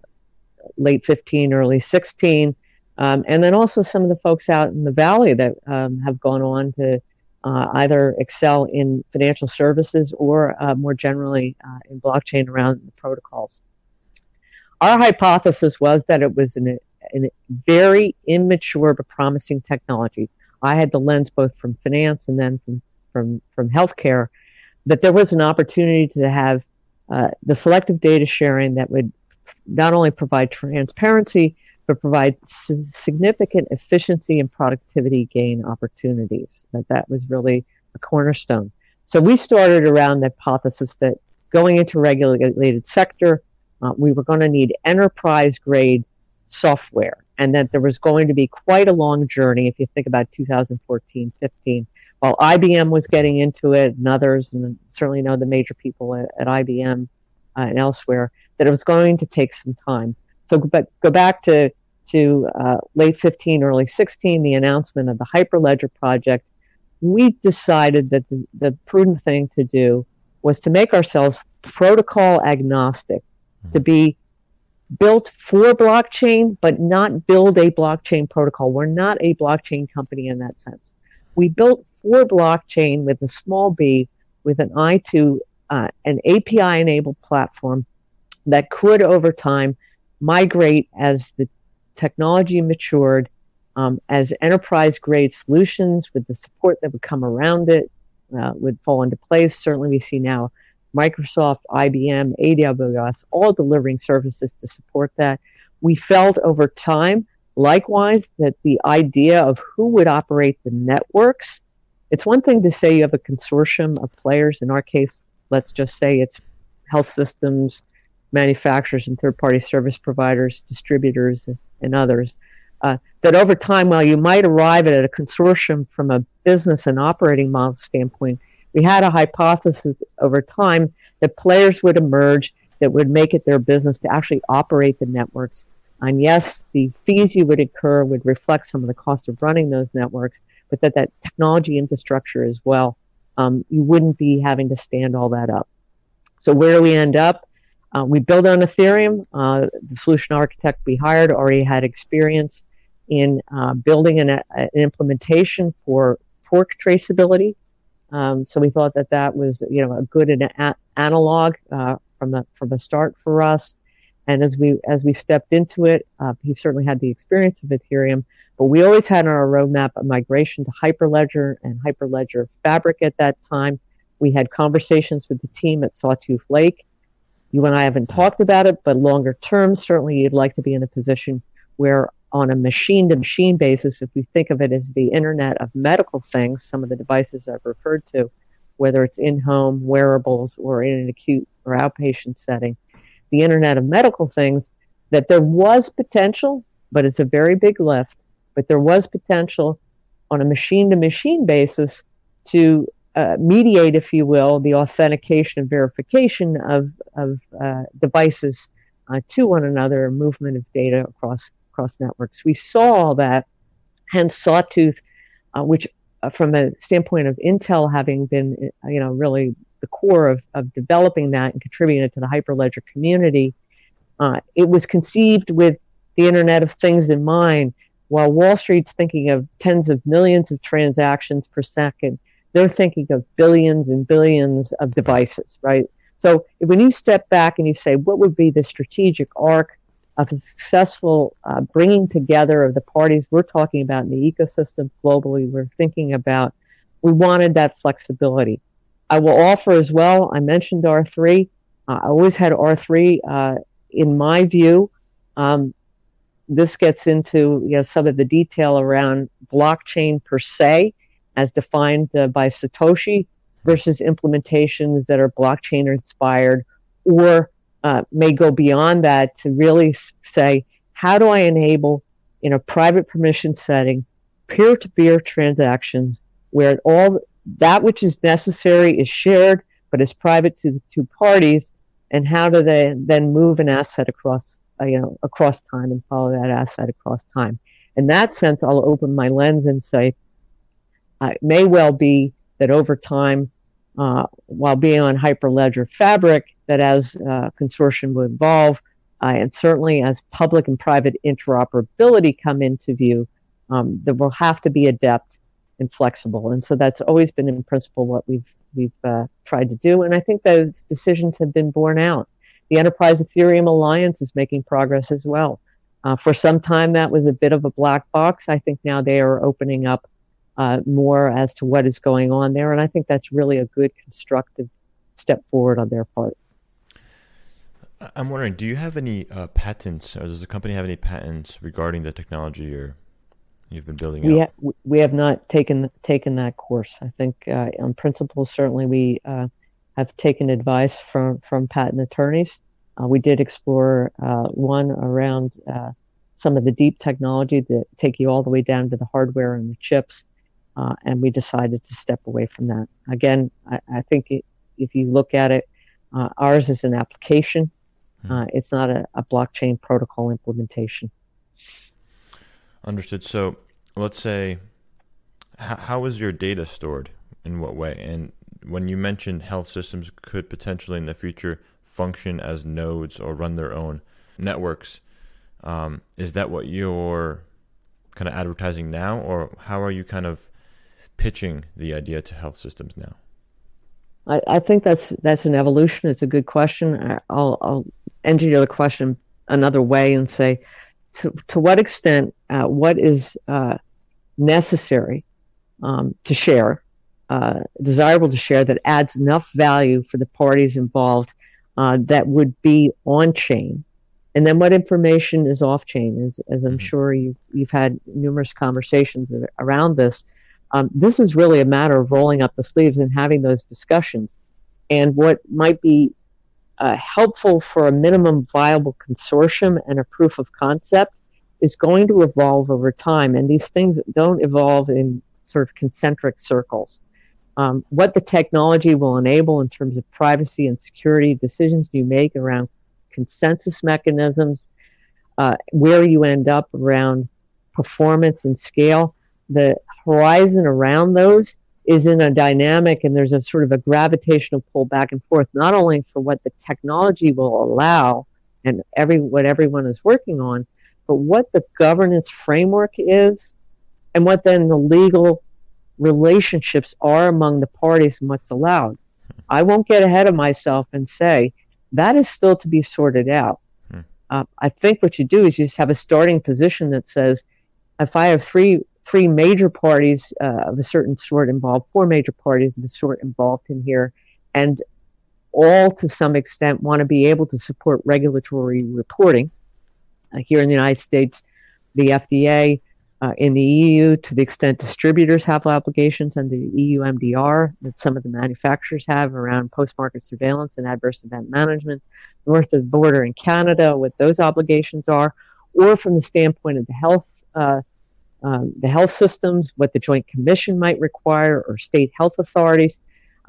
late 15, early 16. Um, and then also some of the folks out in the valley that um, have gone on to uh, either excel in financial services or uh, more generally in blockchain around the protocols. Our hypothesis was that it was an a very immature but promising technology. I had the lens both from finance and then from from from healthcare. That there was an opportunity to have uh, the selective data sharing that would not only provide transparency but provide significant efficiency and productivity gain opportunities. That that was really a cornerstone. So we started around the hypothesis that going into regulated sector, uh, we were going to need enterprise grade software and that there was going to be quite a long journey if you think about 2014 15 while IBM was getting into it and others and certainly know the major people at, at IBM uh, and elsewhere that it was going to take some time so but go back to to uh, late 15 early 16 the announcement of the hyperledger project we decided that the, the prudent thing to do was to make ourselves protocol agnostic to be built for blockchain, but not build a blockchain protocol. We're not a blockchain company in that sense. We built for blockchain with a small b, with an eye to uh, an API enabled platform that could over time migrate as the technology matured, um, as enterprise grade solutions with the support that would come around it uh, would fall into place. Certainly, we see now Microsoft, IBM, AWS, all delivering services to support that. We felt over time, likewise, that the idea of who would operate the networks, it's one thing to say you have a consortium of players. In our case, let's just say it's health systems, manufacturers, and third party service providers, distributors, and others. uh, that over time, while you might arrive at a consortium from a business and operating model standpoint, we had a hypothesis over time that players would emerge that would make it their business to actually operate the networks. And yes, the fees you would incur would reflect some of the cost of running those networks, but that that technology infrastructure as well, um, you wouldn't be having to stand all that up. So where do we end up? Uh, we build on Ethereum. Uh, the solution architect we hired already had experience in uh, building an, an, implementation for fork traceability. Um, so we thought that that was, you know, a good an a- analog uh, from the from the start for us. And as we as we stepped into it, uh, he certainly had the experience of Ethereum, but we always had on our roadmap a migration to Hyperledger and Hyperledger Fabric at that time. We had conversations with the team at Sawtooth Lake. You and I haven't talked about it, but longer term, certainly you'd like to be in a position where on a machine to machine basis, if we think of it as the internet of medical things, some of the devices I've referred to, whether it's in home, wearables, or in an acute or outpatient setting, the Internet of Medical Things, that there was potential, but it's a very big lift, but there was potential on a machine to machine basis to uh, mediate, if you will, the authentication and verification of, of uh, devices uh, to one another and movement of data across across networks. We saw that, hence Sawtooth, uh, which uh, from a standpoint of Intel having been, uh, you know, really the core of, of developing that and contributing it to the Hyperledger community, uh, it was conceived with the Internet of Things in mind. While Wall Street's thinking of tens of millions of transactions per second, they're thinking of billions and billions of devices, right? So when you step back and you say, what would be the strategic arc of a successful uh, bringing together of the parties we're talking about in the ecosystem globally, we're thinking about, we wanted that flexibility. I will offer as well, I mentioned R3. Uh, I always had R3 uh, in my view. Um, this gets into you know, some of the detail around blockchain per se, as defined uh, by Satoshi, versus implementations that are blockchain inspired or uh, may go beyond that to really say, how do I enable in a private permission setting peer to peer transactions where all that which is necessary is shared but is private to the two parties. And how do they then move an asset across uh, you know across time and follow that asset across time? In that sense i'll open my lens and say uh, it may well be that over time uh, while being on hyperledger fabric that as uh, consortium will evolve uh, and certainly as public and private interoperability come into view um, there will have to be adept and flexible. And so that's always been in principle what we've we've uh, tried to do. And I think those decisions have been borne out. The Enterprise Ethereum Alliance is making progress as well. Uh, for some time, that was a bit of a black box. I think now they are opening up uh, more as to what is going on there, and I think that's really a good constructive step forward on their part. I'm wondering, do you have any uh, patents, or does the company have any patents regarding the technology or you've been building we ha- we have not taken taken that course. I think uh, on principle, certainly we uh, have taken advice from from patent attorneys. Uh, we did explore uh, one around uh, some of the deep technology that take you all the way down to the hardware and the chips, uh, and we decided to step away from that. Again, I, I think it, if you look at it, ours is an application. Hmm. it's not a, a blockchain protocol implementation. Understood. So let's say, how, how is your data stored? In what way? And when you mentioned health systems could potentially in the future function as nodes or run their own networks, um, is that what you're kind of advertising now, or how are you kind of pitching the idea to health systems now? I, I think that's that's an evolution. It's a good question. I'll, I'll engineer the question another way and say, to, to what extent, uh, what is uh, necessary um, to share, uh, desirable to share, that adds enough value for the parties involved uh, that would be on chain, and then what information is off chain, as, as I'm mm-hmm. sure you, you've had numerous conversations around this. Um, this is really a matter of rolling up the sleeves and having those discussions. And what might be uh, helpful for a minimum viable consortium and a proof of concept is going to evolve over time, and these things don't evolve in sort of concentric circles. Um, what the technology will enable in terms of privacy and security decisions you make around consensus mechanisms, uh, where you end up around performance and scale, the horizon around those is in a dynamic and there's a sort of a gravitational pull back and forth, not only for what the technology will allow and every what everyone is working on, but what the governance framework is and what then the legal relationships are among the parties and what's allowed. I won't get ahead of myself and say that is still to be sorted out. Hmm. Uh, I think what you do is you just have a starting position that says if I have three three major parties uh, of a certain sort involved, four major parties of a sort involved in here, and all to some extent want to be able to support regulatory reporting. Uh, here in the United States, the FDA, uh, in the EU, to the extent distributors have obligations under the EU MDR that some of the manufacturers have around post market surveillance and adverse event management, north of the border in Canada, what those obligations are, or from the standpoint of the health uh, um, the health systems, what the Joint Commission might require, or state health authorities.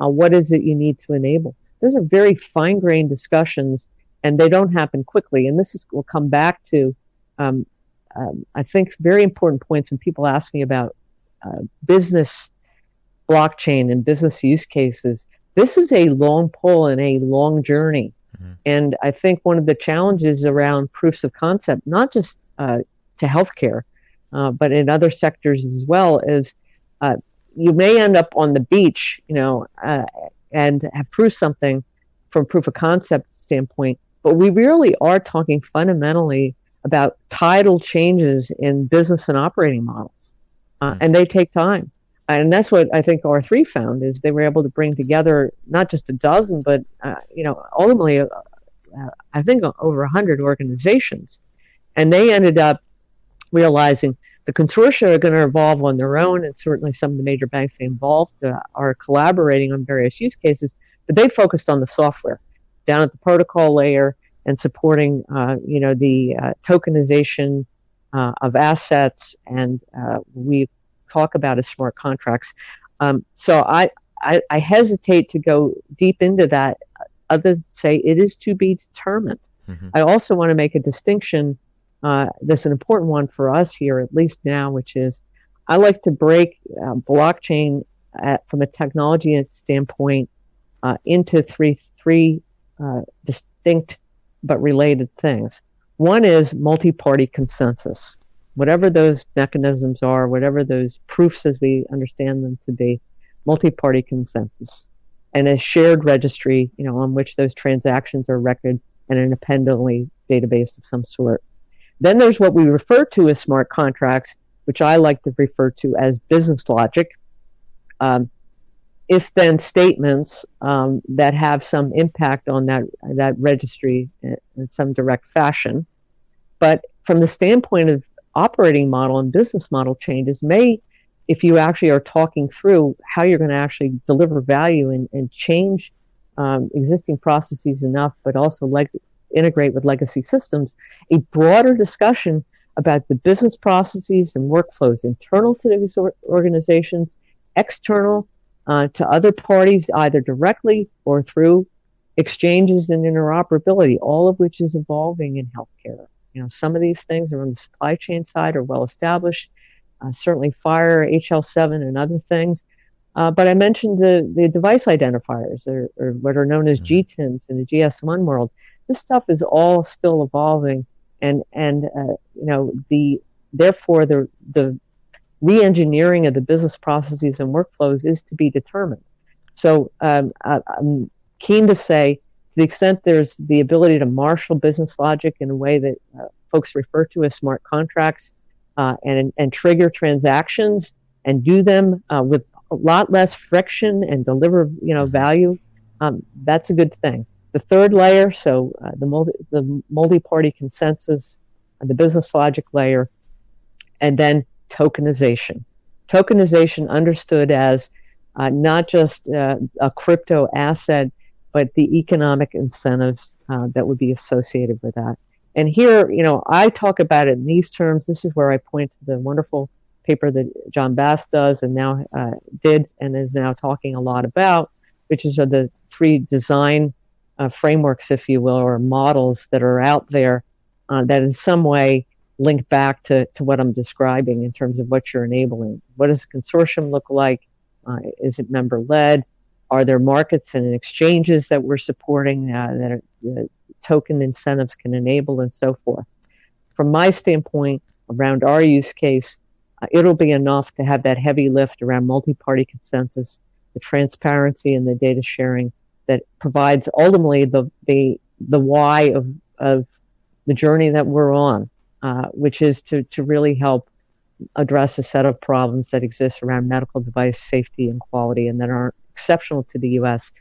Uh, what is it you need to enable? Those are very fine grained discussions, and they don't happen quickly. And this is, will come back to, um, um, I think, very important points when people ask me about uh, business blockchain and business use cases. This is a long pull and a long journey. Mm-hmm. And I think one of the challenges around proofs of concept, not just uh, to healthcare, uh, but in other sectors as well, is uh, you may end up on the beach, you know, uh, and have proved something from proof of concept standpoint. But we really are talking fundamentally about tidal changes in business and operating models, uh, mm-hmm. and they take time. And that's what I think R3 found is they were able to bring together not just a dozen, but uh, you know, ultimately, uh, I think over a hundred organizations, and they ended up realizing the consortia are going to evolve on their own, and certainly some of the major banks involved uh, are collaborating on various use cases, but they focused on the software down at the protocol layer and supporting, uh, you know, the uh, tokenization uh, of assets, and uh, we talk about as smart contracts. Um, so I, I, I hesitate to go deep into that, other than say it is to be determined. Mm-hmm. I also want to make a distinction uh, that's an important one for us here, at least now, which is I like to break uh, blockchain at, from a technology standpoint uh, into three three uh, distinct but related things. One is multi-party consensus. Whatever those mechanisms are, whatever those proofs as we understand them to be, multi-party consensus, and a shared registry, you know, on which those transactions are recorded and an independently database of some sort. Then there's what we refer to as smart contracts, which I like to refer to as business logic. Um, if then statements um, that have some impact on that that registry in, some direct fashion. But from the standpoint of operating model and business model changes, may if you actually are talking through how you're going to actually deliver value and, and change um, existing processes enough, but also like integrate with legacy systems, a broader discussion about the business processes and workflows internal to these organizations, external uh, to other parties, either directly or through exchanges and interoperability, all of which is evolving in healthcare. You know, some of these things are on the supply chain side are well established. Uh, certainly, FHIR, HL7, and other things. Uh, but I mentioned the, the device identifiers, or, or what are known as mm-hmm. GTINs in the GS1 world this stuff is all still evolving, and and uh, you know the therefore the the re-engineering of the business processes and workflows is to be determined. So um, I, am keen to say, to the extent there's the ability to marshal business logic in a way that uh, folks refer to as smart contracts, uh, and and trigger transactions and do them uh, with a lot less friction and deliver you know value, um, that's a good thing. The third layer, so uh, the, multi, the multi-party consensus, uh, the business logic layer, and then tokenization. Tokenization understood as uh, not just uh, a crypto asset, but the economic incentives uh, that would be associated with that. and here, you know, I talk about it in these terms. This is where I point to the wonderful paper that John Bass does and now uh, did and is now talking a lot about, which is the three design uh, frameworks, if you will, or models that are out there uh, that in some way link back to, to what I'm describing in terms of what you're enabling. What does a consortium look like? Uh, is it member led? Are there markets and exchanges that we're supporting uh, that are, token incentives can enable and so forth? From my standpoint, around our use case, uh, it'll be enough to have that heavy lift around multi-party consensus, the transparency and the data sharing that provides ultimately the the the why of of the journey that we're on, uh, which is to to really help address a set of problems that exist around medical device safety and quality, and that aren't exceptional to the U.S.,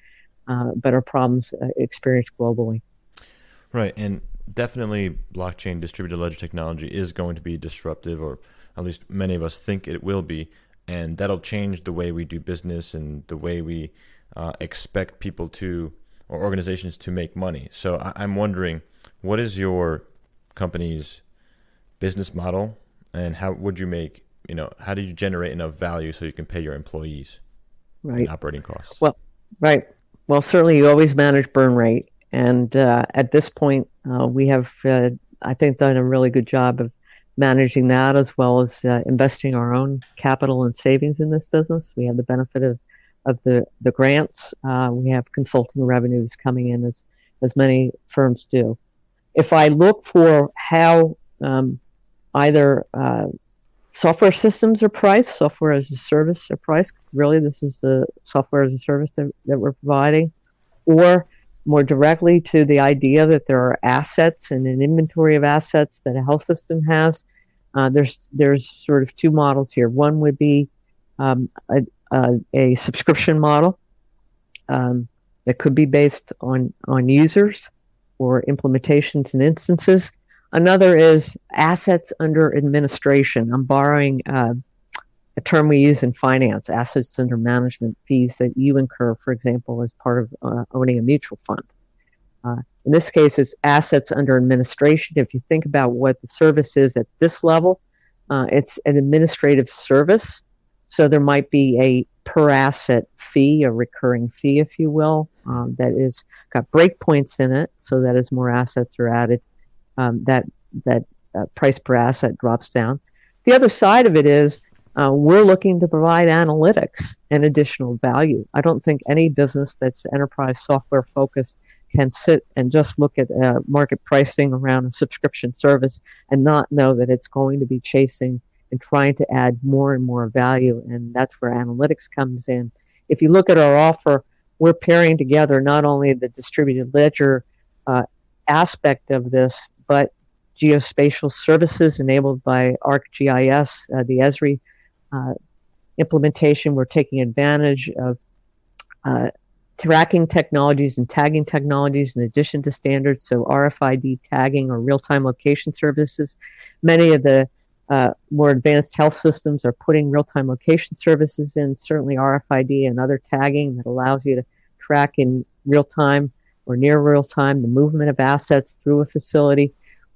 uh, but are problems uh, experienced globally. Right, and definitely blockchain distributed ledger technology is going to be disruptive, or at least many of us think it will be, and that'll change the way we do business and the way we uh, expect people to or organizations to make money. So I- I'm wondering, what is your company's business model, and how would you make you know how do you generate enough value so you can pay your employees right operating costs? Well, right. Well, certainly you always manage burn rate, and uh, at this point, uh, we have uh, I think done a really good job of managing that as well as uh, investing our own capital and savings in this business. We have the benefit of of the the grants. Uh, we have consulting revenues coming in as as many firms do. If I look for how um, either uh, software systems are priced, software as a service are priced, because really this is the software as a service that, that we're providing, or more directly to the idea that there are assets and an inventory of assets that a health system has. Uh, there's there's sort of two models here. One would be um, a, a, a, subscription model um, that could be based on on users or implementations and instances. Another is assets under administration. I'm borrowing uh, a term we use in finance, assets under management fees that you incur, for example, as part of uh, owning a mutual fund. Uh, in this case, it's assets under administration. If you think about what the service is at this level, uh, it's an administrative service. So there might be a per asset fee, a recurring fee, if you will, um, that is got breakpoints in it, so that as more assets are added, um, that that uh, price per asset drops down. The other side of it is uh, we're looking to provide analytics and additional value. I don't think any business that's enterprise software focused can sit and just look at uh, market pricing around a subscription service and not know that it's going to be chasing and trying to add more and more value. And that's where analytics comes in. If you look at our offer, we're pairing together not only the distributed ledger uh, aspect of this, but geospatial services enabled by ArcGIS, uh, the Esri uh, implementation. We're taking advantage of uh, tracking technologies and tagging technologies in addition to standards, so RFID tagging or real-time location services. Many of the uh, more advanced health systems are putting real-time location services in, certainly RFID and other tagging that allows you to track in real time or near real time the movement of assets through a facility.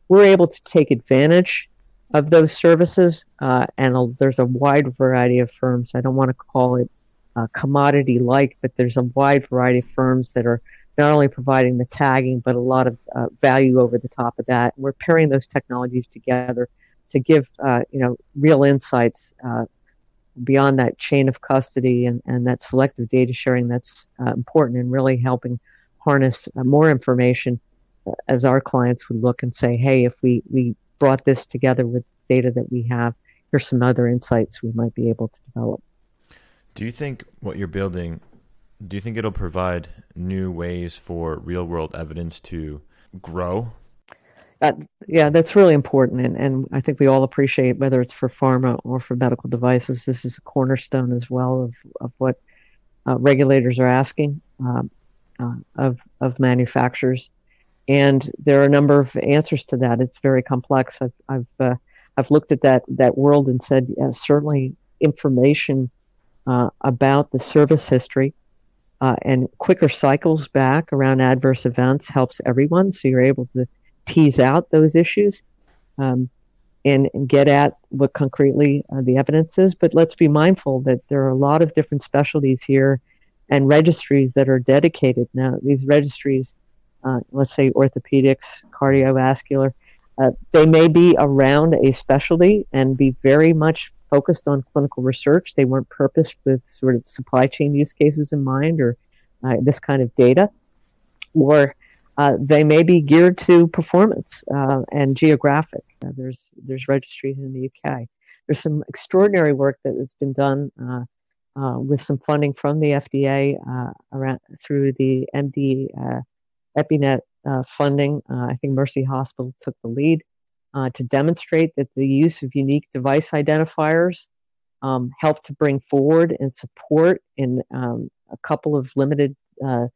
We're able to take advantage of those services, uh, and a, there's a wide variety of firms. I don't want to call it uh, commodity like, but there's a wide variety of firms that are not only providing the tagging, but a lot of uh, value over the top of that. We're pairing those technologies together to give uh, you know real insights uh, beyond that chain of custody and, and that selective data sharing that's uh, important in really helping harness uh, more information uh, as our clients would look and say, hey, if we, we brought this together with data that we have, here's some other insights we might be able to develop. Do you think what you're building, do you think it'll provide new ways for real world evidence to grow that, yeah, that's really important, and, and I think we all appreciate whether it's for pharma or for medical devices. This is a cornerstone as well of of what uh, regulators are asking um, uh, of of manufacturers, and there are a number of answers to that. It's very complex. I've I've uh, I've looked at that that world and said certainly information uh, about the service history uh, and quicker cycles back around adverse events helps everyone. So you're able to tease out those issues um, and, and, get at what concretely uh, the evidence is. But let's be mindful that there are a lot of different specialties here and registries that are dedicated. Now, these registries, uh, let's say orthopedics, cardiovascular, uh, they may be around a specialty and be very much focused on clinical research. They weren't purposed with sort of supply chain use cases in mind or uh, this kind of data. Or uh, they may be geared to performance uh, and geographic. Uh, there's there's registries in the UK. There's some extraordinary work that has been done uh, uh, with some funding from the FDA around through the MD EpiNet funding. I think Mercy Hospital took the lead to demonstrate that the use of unique device identifiers um, help to bring forward and support in um, a couple of limited uh,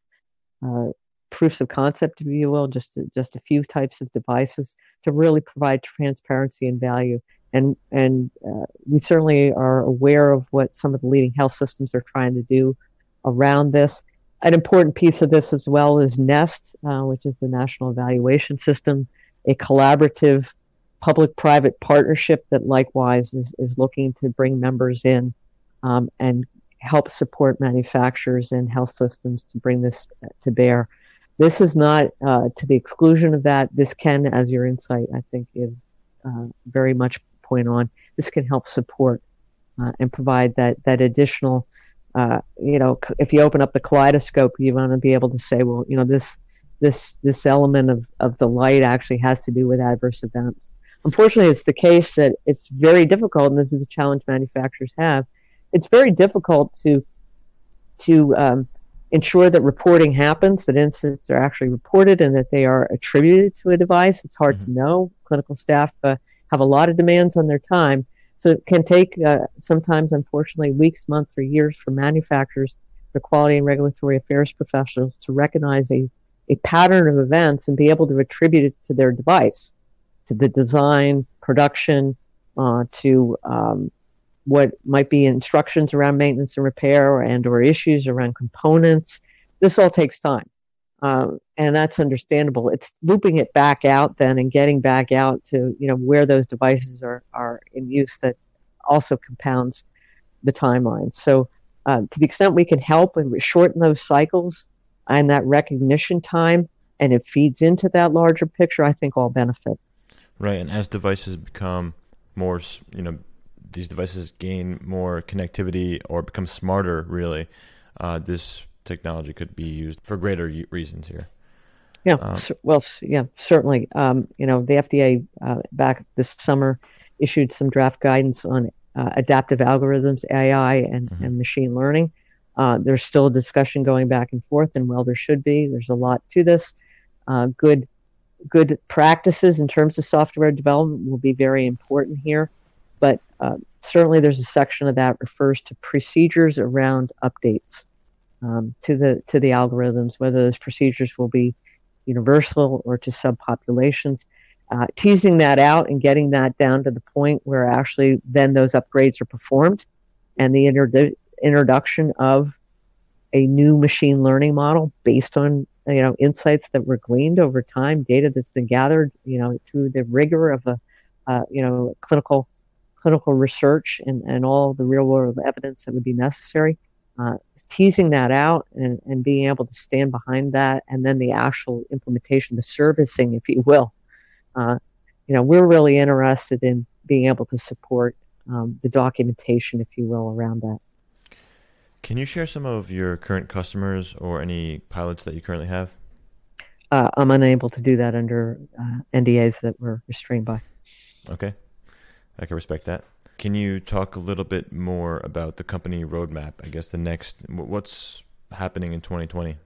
uh, proofs of concept, if you will, just just a few types of devices to really provide transparency and value. And and uh, we certainly are aware of what some of the leading health systems are trying to do around this. An important piece of this as well is NEST, uh, which is the National Evaluation System, a collaborative public-private partnership that likewise is, is looking to bring members in um, and help support manufacturers and health systems to bring this to bear. This is not uh, to the exclusion of that. This can, as your insight, I think, is uh, very much point on. This can help support uh, and provide that that additional. Uh, you know, if you open up the kaleidoscope, you want to be able to say, well, you know, this this this element of, of the light actually has to do with adverse events. Unfortunately, it's the case that it's very difficult, and this is the challenge manufacturers have. It's very difficult to to um, ensure that reporting happens, that incidents are actually reported and that they are attributed to a device. It's hard mm-hmm. to know. Clinical staff uh, have a lot of demands on their time. So it can take uh, sometimes, unfortunately, weeks, months, or years for manufacturers, the quality and regulatory affairs professionals to recognize a, a pattern of events and be able to attribute it to their device, to the design, production, uh, to um, what might be instructions around maintenance and repair and or issues around components. This all takes time. Um, and that's understandable. It's looping it back out then and getting back out to you know where those devices are, are in use that also compounds the timeline. So uh, to the extent we can help and shorten those cycles and that recognition time, and it feeds into that larger picture, I think all benefit. Right, and as devices become more, you know, these devices gain more connectivity or become smarter, really, uh, this technology could be used for greater reasons here. Yeah, um, well, yeah, certainly. Um, you know, the FDA uh, back this summer issued some draft guidance on uh, adaptive algorithms, AI, and, mm-hmm. and machine learning. Uh, there's still a discussion going back and forth, and well, there should be. There's a lot to this. Uh, good, good practices in terms of software development will be very important here uh, certainly there's a section of that refers to procedures around updates um, to the to the algorithms, whether those procedures will be universal or to subpopulations. Uh, teasing that out and getting that down to the point where actually then those upgrades are performed, and the introduction of a new machine learning model based on you know insights that were gleaned over time, data that's been gathered you know through the rigor of a uh, you know clinical clinical research and, and all the real world evidence that would be necessary. Uh, teasing that out and, and being able to stand behind that, and then the actual implementation, the servicing, if you will. Uh, you know, we're really interested in being able to support um, the documentation, if you will, around that. Can you share some of your current customers or any pilots that you currently have? Uh, I'm unable to do that under uh, NDAs that we're restrained by. Okay. I can respect that. Can you talk a little bit more about the company roadmap? I guess the next, what's happening in 2020?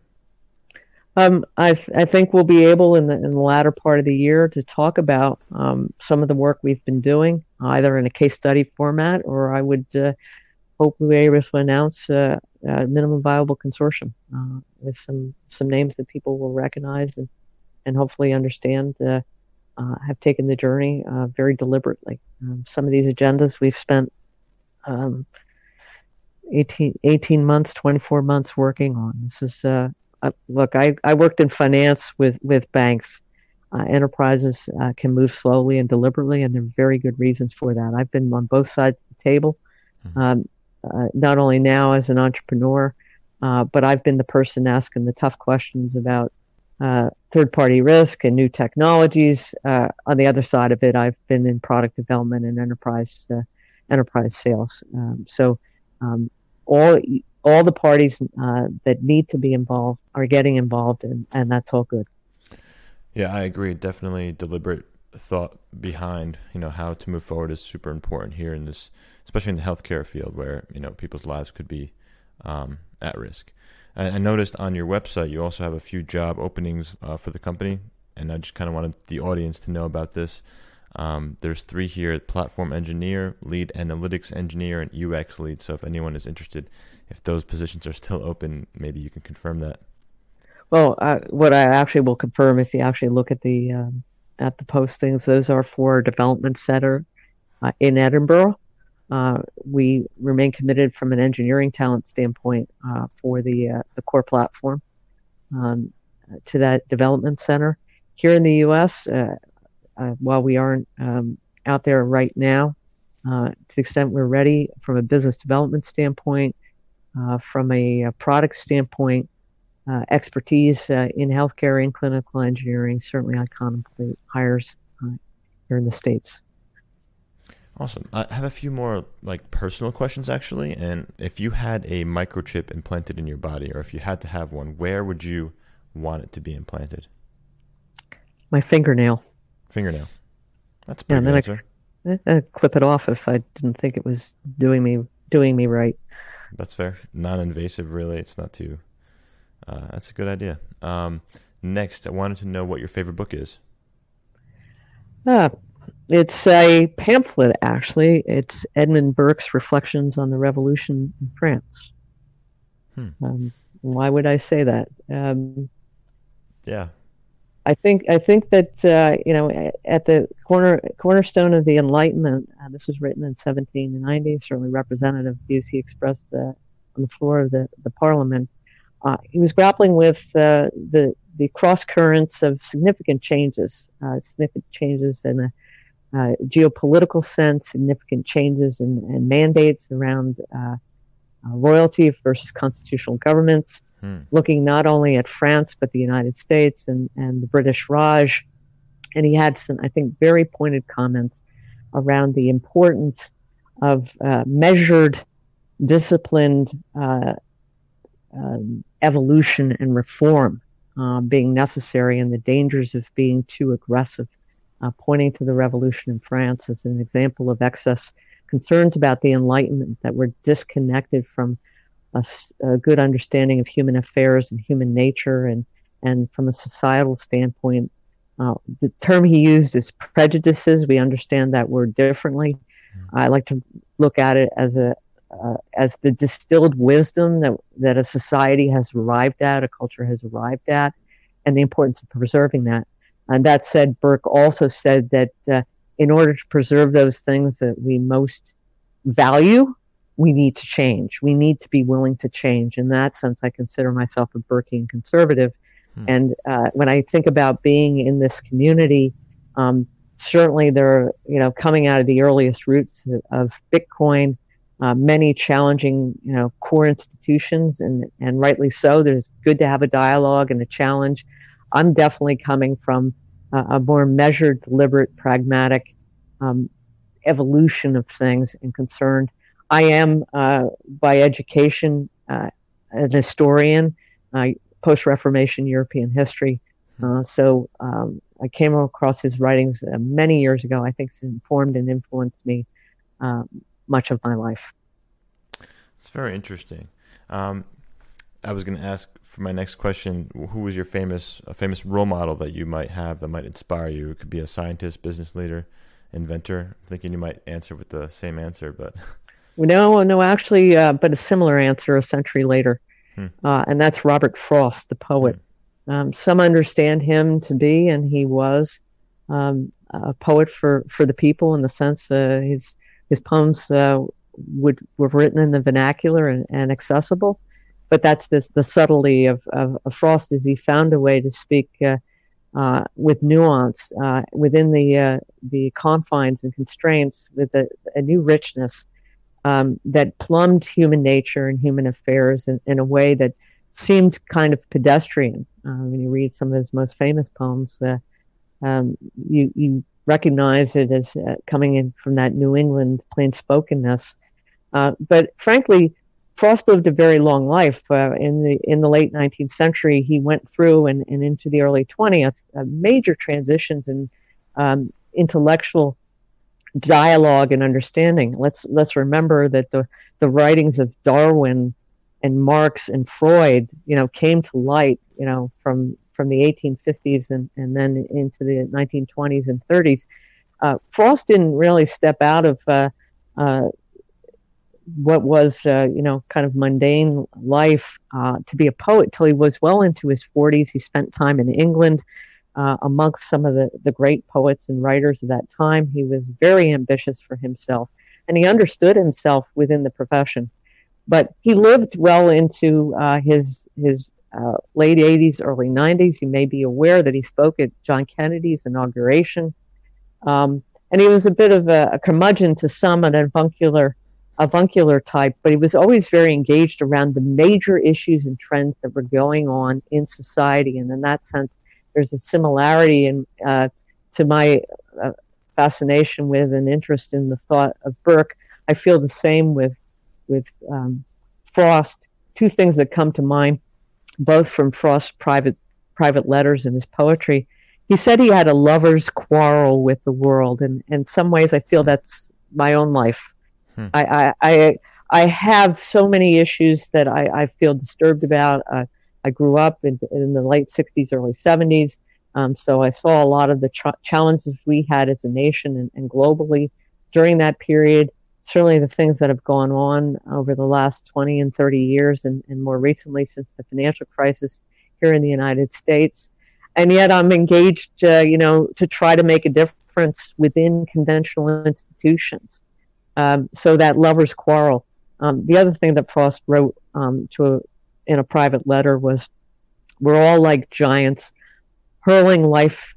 Um, I, I think we'll be able in the, in the latter part of the year to talk about um, some of the work we've been doing, either in a case study format or I would uh, hope we'll be able to announce uh, a minimum viable consortium uh, with some, some names that people will recognize and, and hopefully understand uh, uh, have taken the journey uh, very deliberately. Um, some of these agendas we've spent um, 18, 18, months, 24 months working on. This is, uh, look, I, I worked in finance with, with banks. uh, enterprises uh, can move slowly and deliberately, and there are very good reasons for that. I've been on both sides of the table, mm-hmm. um, uh, not only now as an entrepreneur, uh, but I've been the person asking the tough questions about uh, third party risk and new technologies. Uh, on the other side of it, I've been in product development and enterprise enterprise sales. Um, so um, all all the parties that need to be involved are getting involved, and, and that's all good. Yeah, I agree. Definitely deliberate thought behind, you know, how to move forward is super important here in this, especially in the healthcare field where, you know, people's lives could be um, at risk. I, noticed on your website you also have a few job openings uh, for the company, and I just kind of wanted the audience to know about this. Um, there's three here platform engineer, lead analytics engineer, and UX lead. So if anyone is interested, if those positions are still open, maybe you can confirm that. Well, uh, what I actually will confirm if you actually look at the um, at the postings, those are for development center uh, in Edinburgh. Uh, we remain committed from an engineering talent standpoint uh, for the uh, the core platform um, to that development center here in the U.S. Uh, while we aren't um, out there right now, to the extent we're ready from a business development standpoint, from a, a product standpoint uh, expertise uh, in healthcare and clinical engineering, certainly I contemplate hires uh, here in the States. Awesome. I have a few more like personal questions actually. And if you had a microchip implanted in your body, or if you had to have one, where would you want it to be implanted? My fingernail. Fingernail. That's yeah, answer. I, I'd clip it off if I didn't think it was doing me doing me right. That's fair. Non-invasive, really. It's not too uh, that's a good idea. Um, next, I wanted to know what your favorite book is. Uh, it's a pamphlet, actually. It's Edmund Burke's Reflections on the Revolution in France. Hmm. Um, why would I say that? Um, yeah. I think I think that uh, you know at the corner cornerstone of the Enlightenment. Uh, this was written in 1790. Certainly representative views he expressed uh, on the floor of the the Parliament uh, he was grappling with uh, the the cross currents of significant changes, uh, significant changes in a uh, geopolitical sense, significant changes and, in mandates around uh, uh, royalty versus constitutional governments, hmm. looking not only at France but the United States and, and the British Raj. And he had some, I think, very pointed comments around the importance of measured, disciplined um, evolution and reform uh, being necessary and the dangers of being too aggressive, uh, pointing to the revolution in France as an example of excess concerns about the Enlightenment that were disconnected from a, a good understanding of human affairs and human nature and, and from a societal standpoint. Uh, the term he used is prejudices. We understand that word differently. Mm-hmm. I like to look at it as a uh, as the distilled wisdom that, that a society has arrived at, a culture has arrived at, and the importance of preserving that. And that said, Burke also said that uh, in order to preserve those things that we most value, we need to change. We need to be willing to change. In that sense, I consider myself a Burkean conservative. Hmm. And uh, when I think about being in this community, um, certainly they're you know coming out of the earliest roots of Bitcoin uh, many challenging, you know, core institutions, and and rightly so. There's good to have a dialogue and a challenge. I'm definitely coming from uh, a more measured, deliberate, pragmatic um, evolution of things and concerned. I am, uh, by education, uh, an historian, uh, post Reformation European history. Uh, so um, I came across his writings many years ago. I think it's informed and influenced me um, much of my life. It's very interesting. Um, I was going to ask for my next question: Who was your famous a famous role model that you might have that might inspire you? It could be a scientist, business leader, inventor. I'm thinking you might answer with the same answer, but no, no, actually, uh, but a similar answer a century later, hmm. uh, and that's Robert Frost, the poet. Hmm. Um, some understand him to be, and he was um, a poet for, for the people in the sense uh, his his poems uh, would were written in the vernacular and, and accessible. But that's this, the subtlety of, of, of, Frost is he found a way to speak uh, uh, with nuance uh, within the uh, the confines and constraints, with a, a new richness um, that plumbed human nature and human affairs in, in, a way that seemed kind of pedestrian. Uh, when you read some of his most famous poems, uh, um, you you recognize it as coming in from that New England plain spokenness. but frankly, Frost lived a very long life. Uh, in the in the late 19th century, he went through and, and into the early 20th uh, major transitions in um, intellectual dialogue and understanding. Let's let's remember that the the writings of Darwin and Marx and Freud, you know, came to light, you know, from from the 1850s and, and then into the 1920s and 30s. Uh, Frost didn't really step out of uh, uh, what was uh, you know kind of mundane life uh, to be a poet till he was well into his 40s. He spent time in England uh, amongst some of the, the great poets and writers of that time. He was very ambitious for himself, and he understood himself within the profession. But he lived well into uh, his his uh, late 80s, early 90s. You may be aware that he spoke at John Kennedy's inauguration. Um, and he was a bit of a, a curmudgeon to some, an avuncular avuncular type, but he was always very engaged around the major issues and trends that were going on in society. And in that sense, there's a similarity in, uh, to my uh, fascination with and interest in the thought of Burke. I feel the same with with um, Frost. Two things that come to mind, both from Frost's private private letters and his poetry. He said he had a lover's quarrel with the world, and in some ways, I feel that's my own life. Hmm. I, I, I, have so many issues that I, I feel disturbed about. Uh, I grew up in, in, the late 60s, early 70s. Um, so I saw a lot of the ch- challenges we had as a nation and, and, globally during that period. Certainly the things that have gone on over the last 20 and 30 years, and, and more recently since the financial crisis here in the United States. And yet I'm engaged, uh, you know, to try to make a difference within conventional institutions. Um, so that lover's quarrel. Um, the other thing that Frost wrote um, to a, in a private letter was, "We're all like giants, hurling life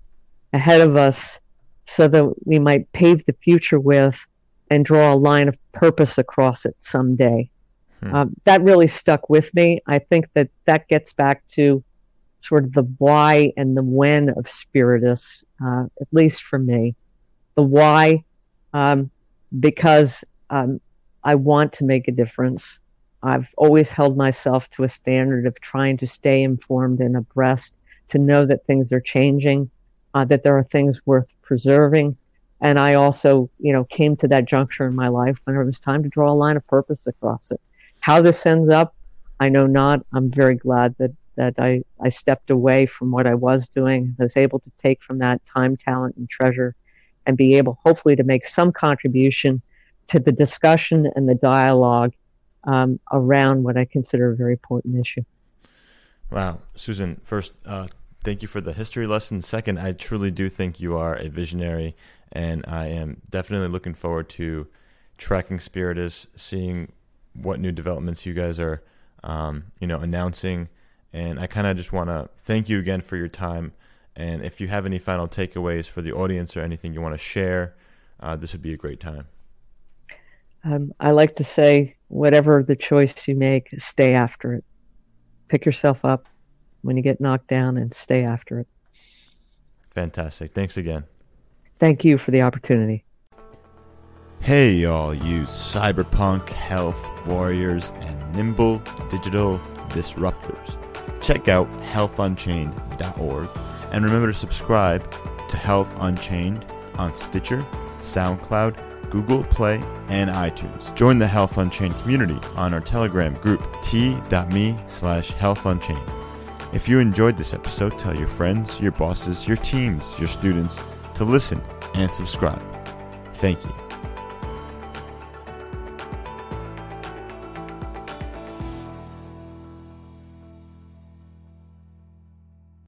ahead of us, so that we might pave the future with, and draw a line of purpose across it someday." Hmm. Um, that really stuck with me. I think that that gets back to sort of the why and the when of Spiritus, uh, at least for me. The why, um, because um, I want to make a difference. I've always held myself to a standard of trying to stay informed and abreast, to know that things are changing, uh, that there are things worth preserving. And I also, you know, came to that juncture in my life when it was time to draw a line of purpose across it. How this ends up, I know not. I'm very glad that that I, I stepped away from what I was doing, I was able to take from that time, talent, and treasure and be able, hopefully, to make some contribution to the discussion and the dialogue um, around what I consider a very important issue. Wow. Susan, first, uh, thank you for the history lesson. Second, I truly do think you are a visionary, and I am definitely looking forward to tracking Spiritus, seeing what new developments you guys are, um, you know, announcing. And I kind of just want to thank you again for your time and if you have any final takeaways for the audience or anything you want to share, uh, this would be a great time. Um, I like to say, whatever the choice you make, stay after it. Pick yourself up when you get knocked down and stay after it. Fantastic. Thanks again. Thank you for the opportunity. Hey, y'all, you cyberpunk health warriors and nimble digital disruptors. Check out healthunchained.org and remember to subscribe to Health Unchained on Stitcher, SoundCloud, Google Play, and iTunes. Join the Health Unchained community on our Telegram group, t.me slash healthunchained. If you enjoyed this episode, tell your friends, your bosses, your teams, your students to listen and subscribe. Thank you.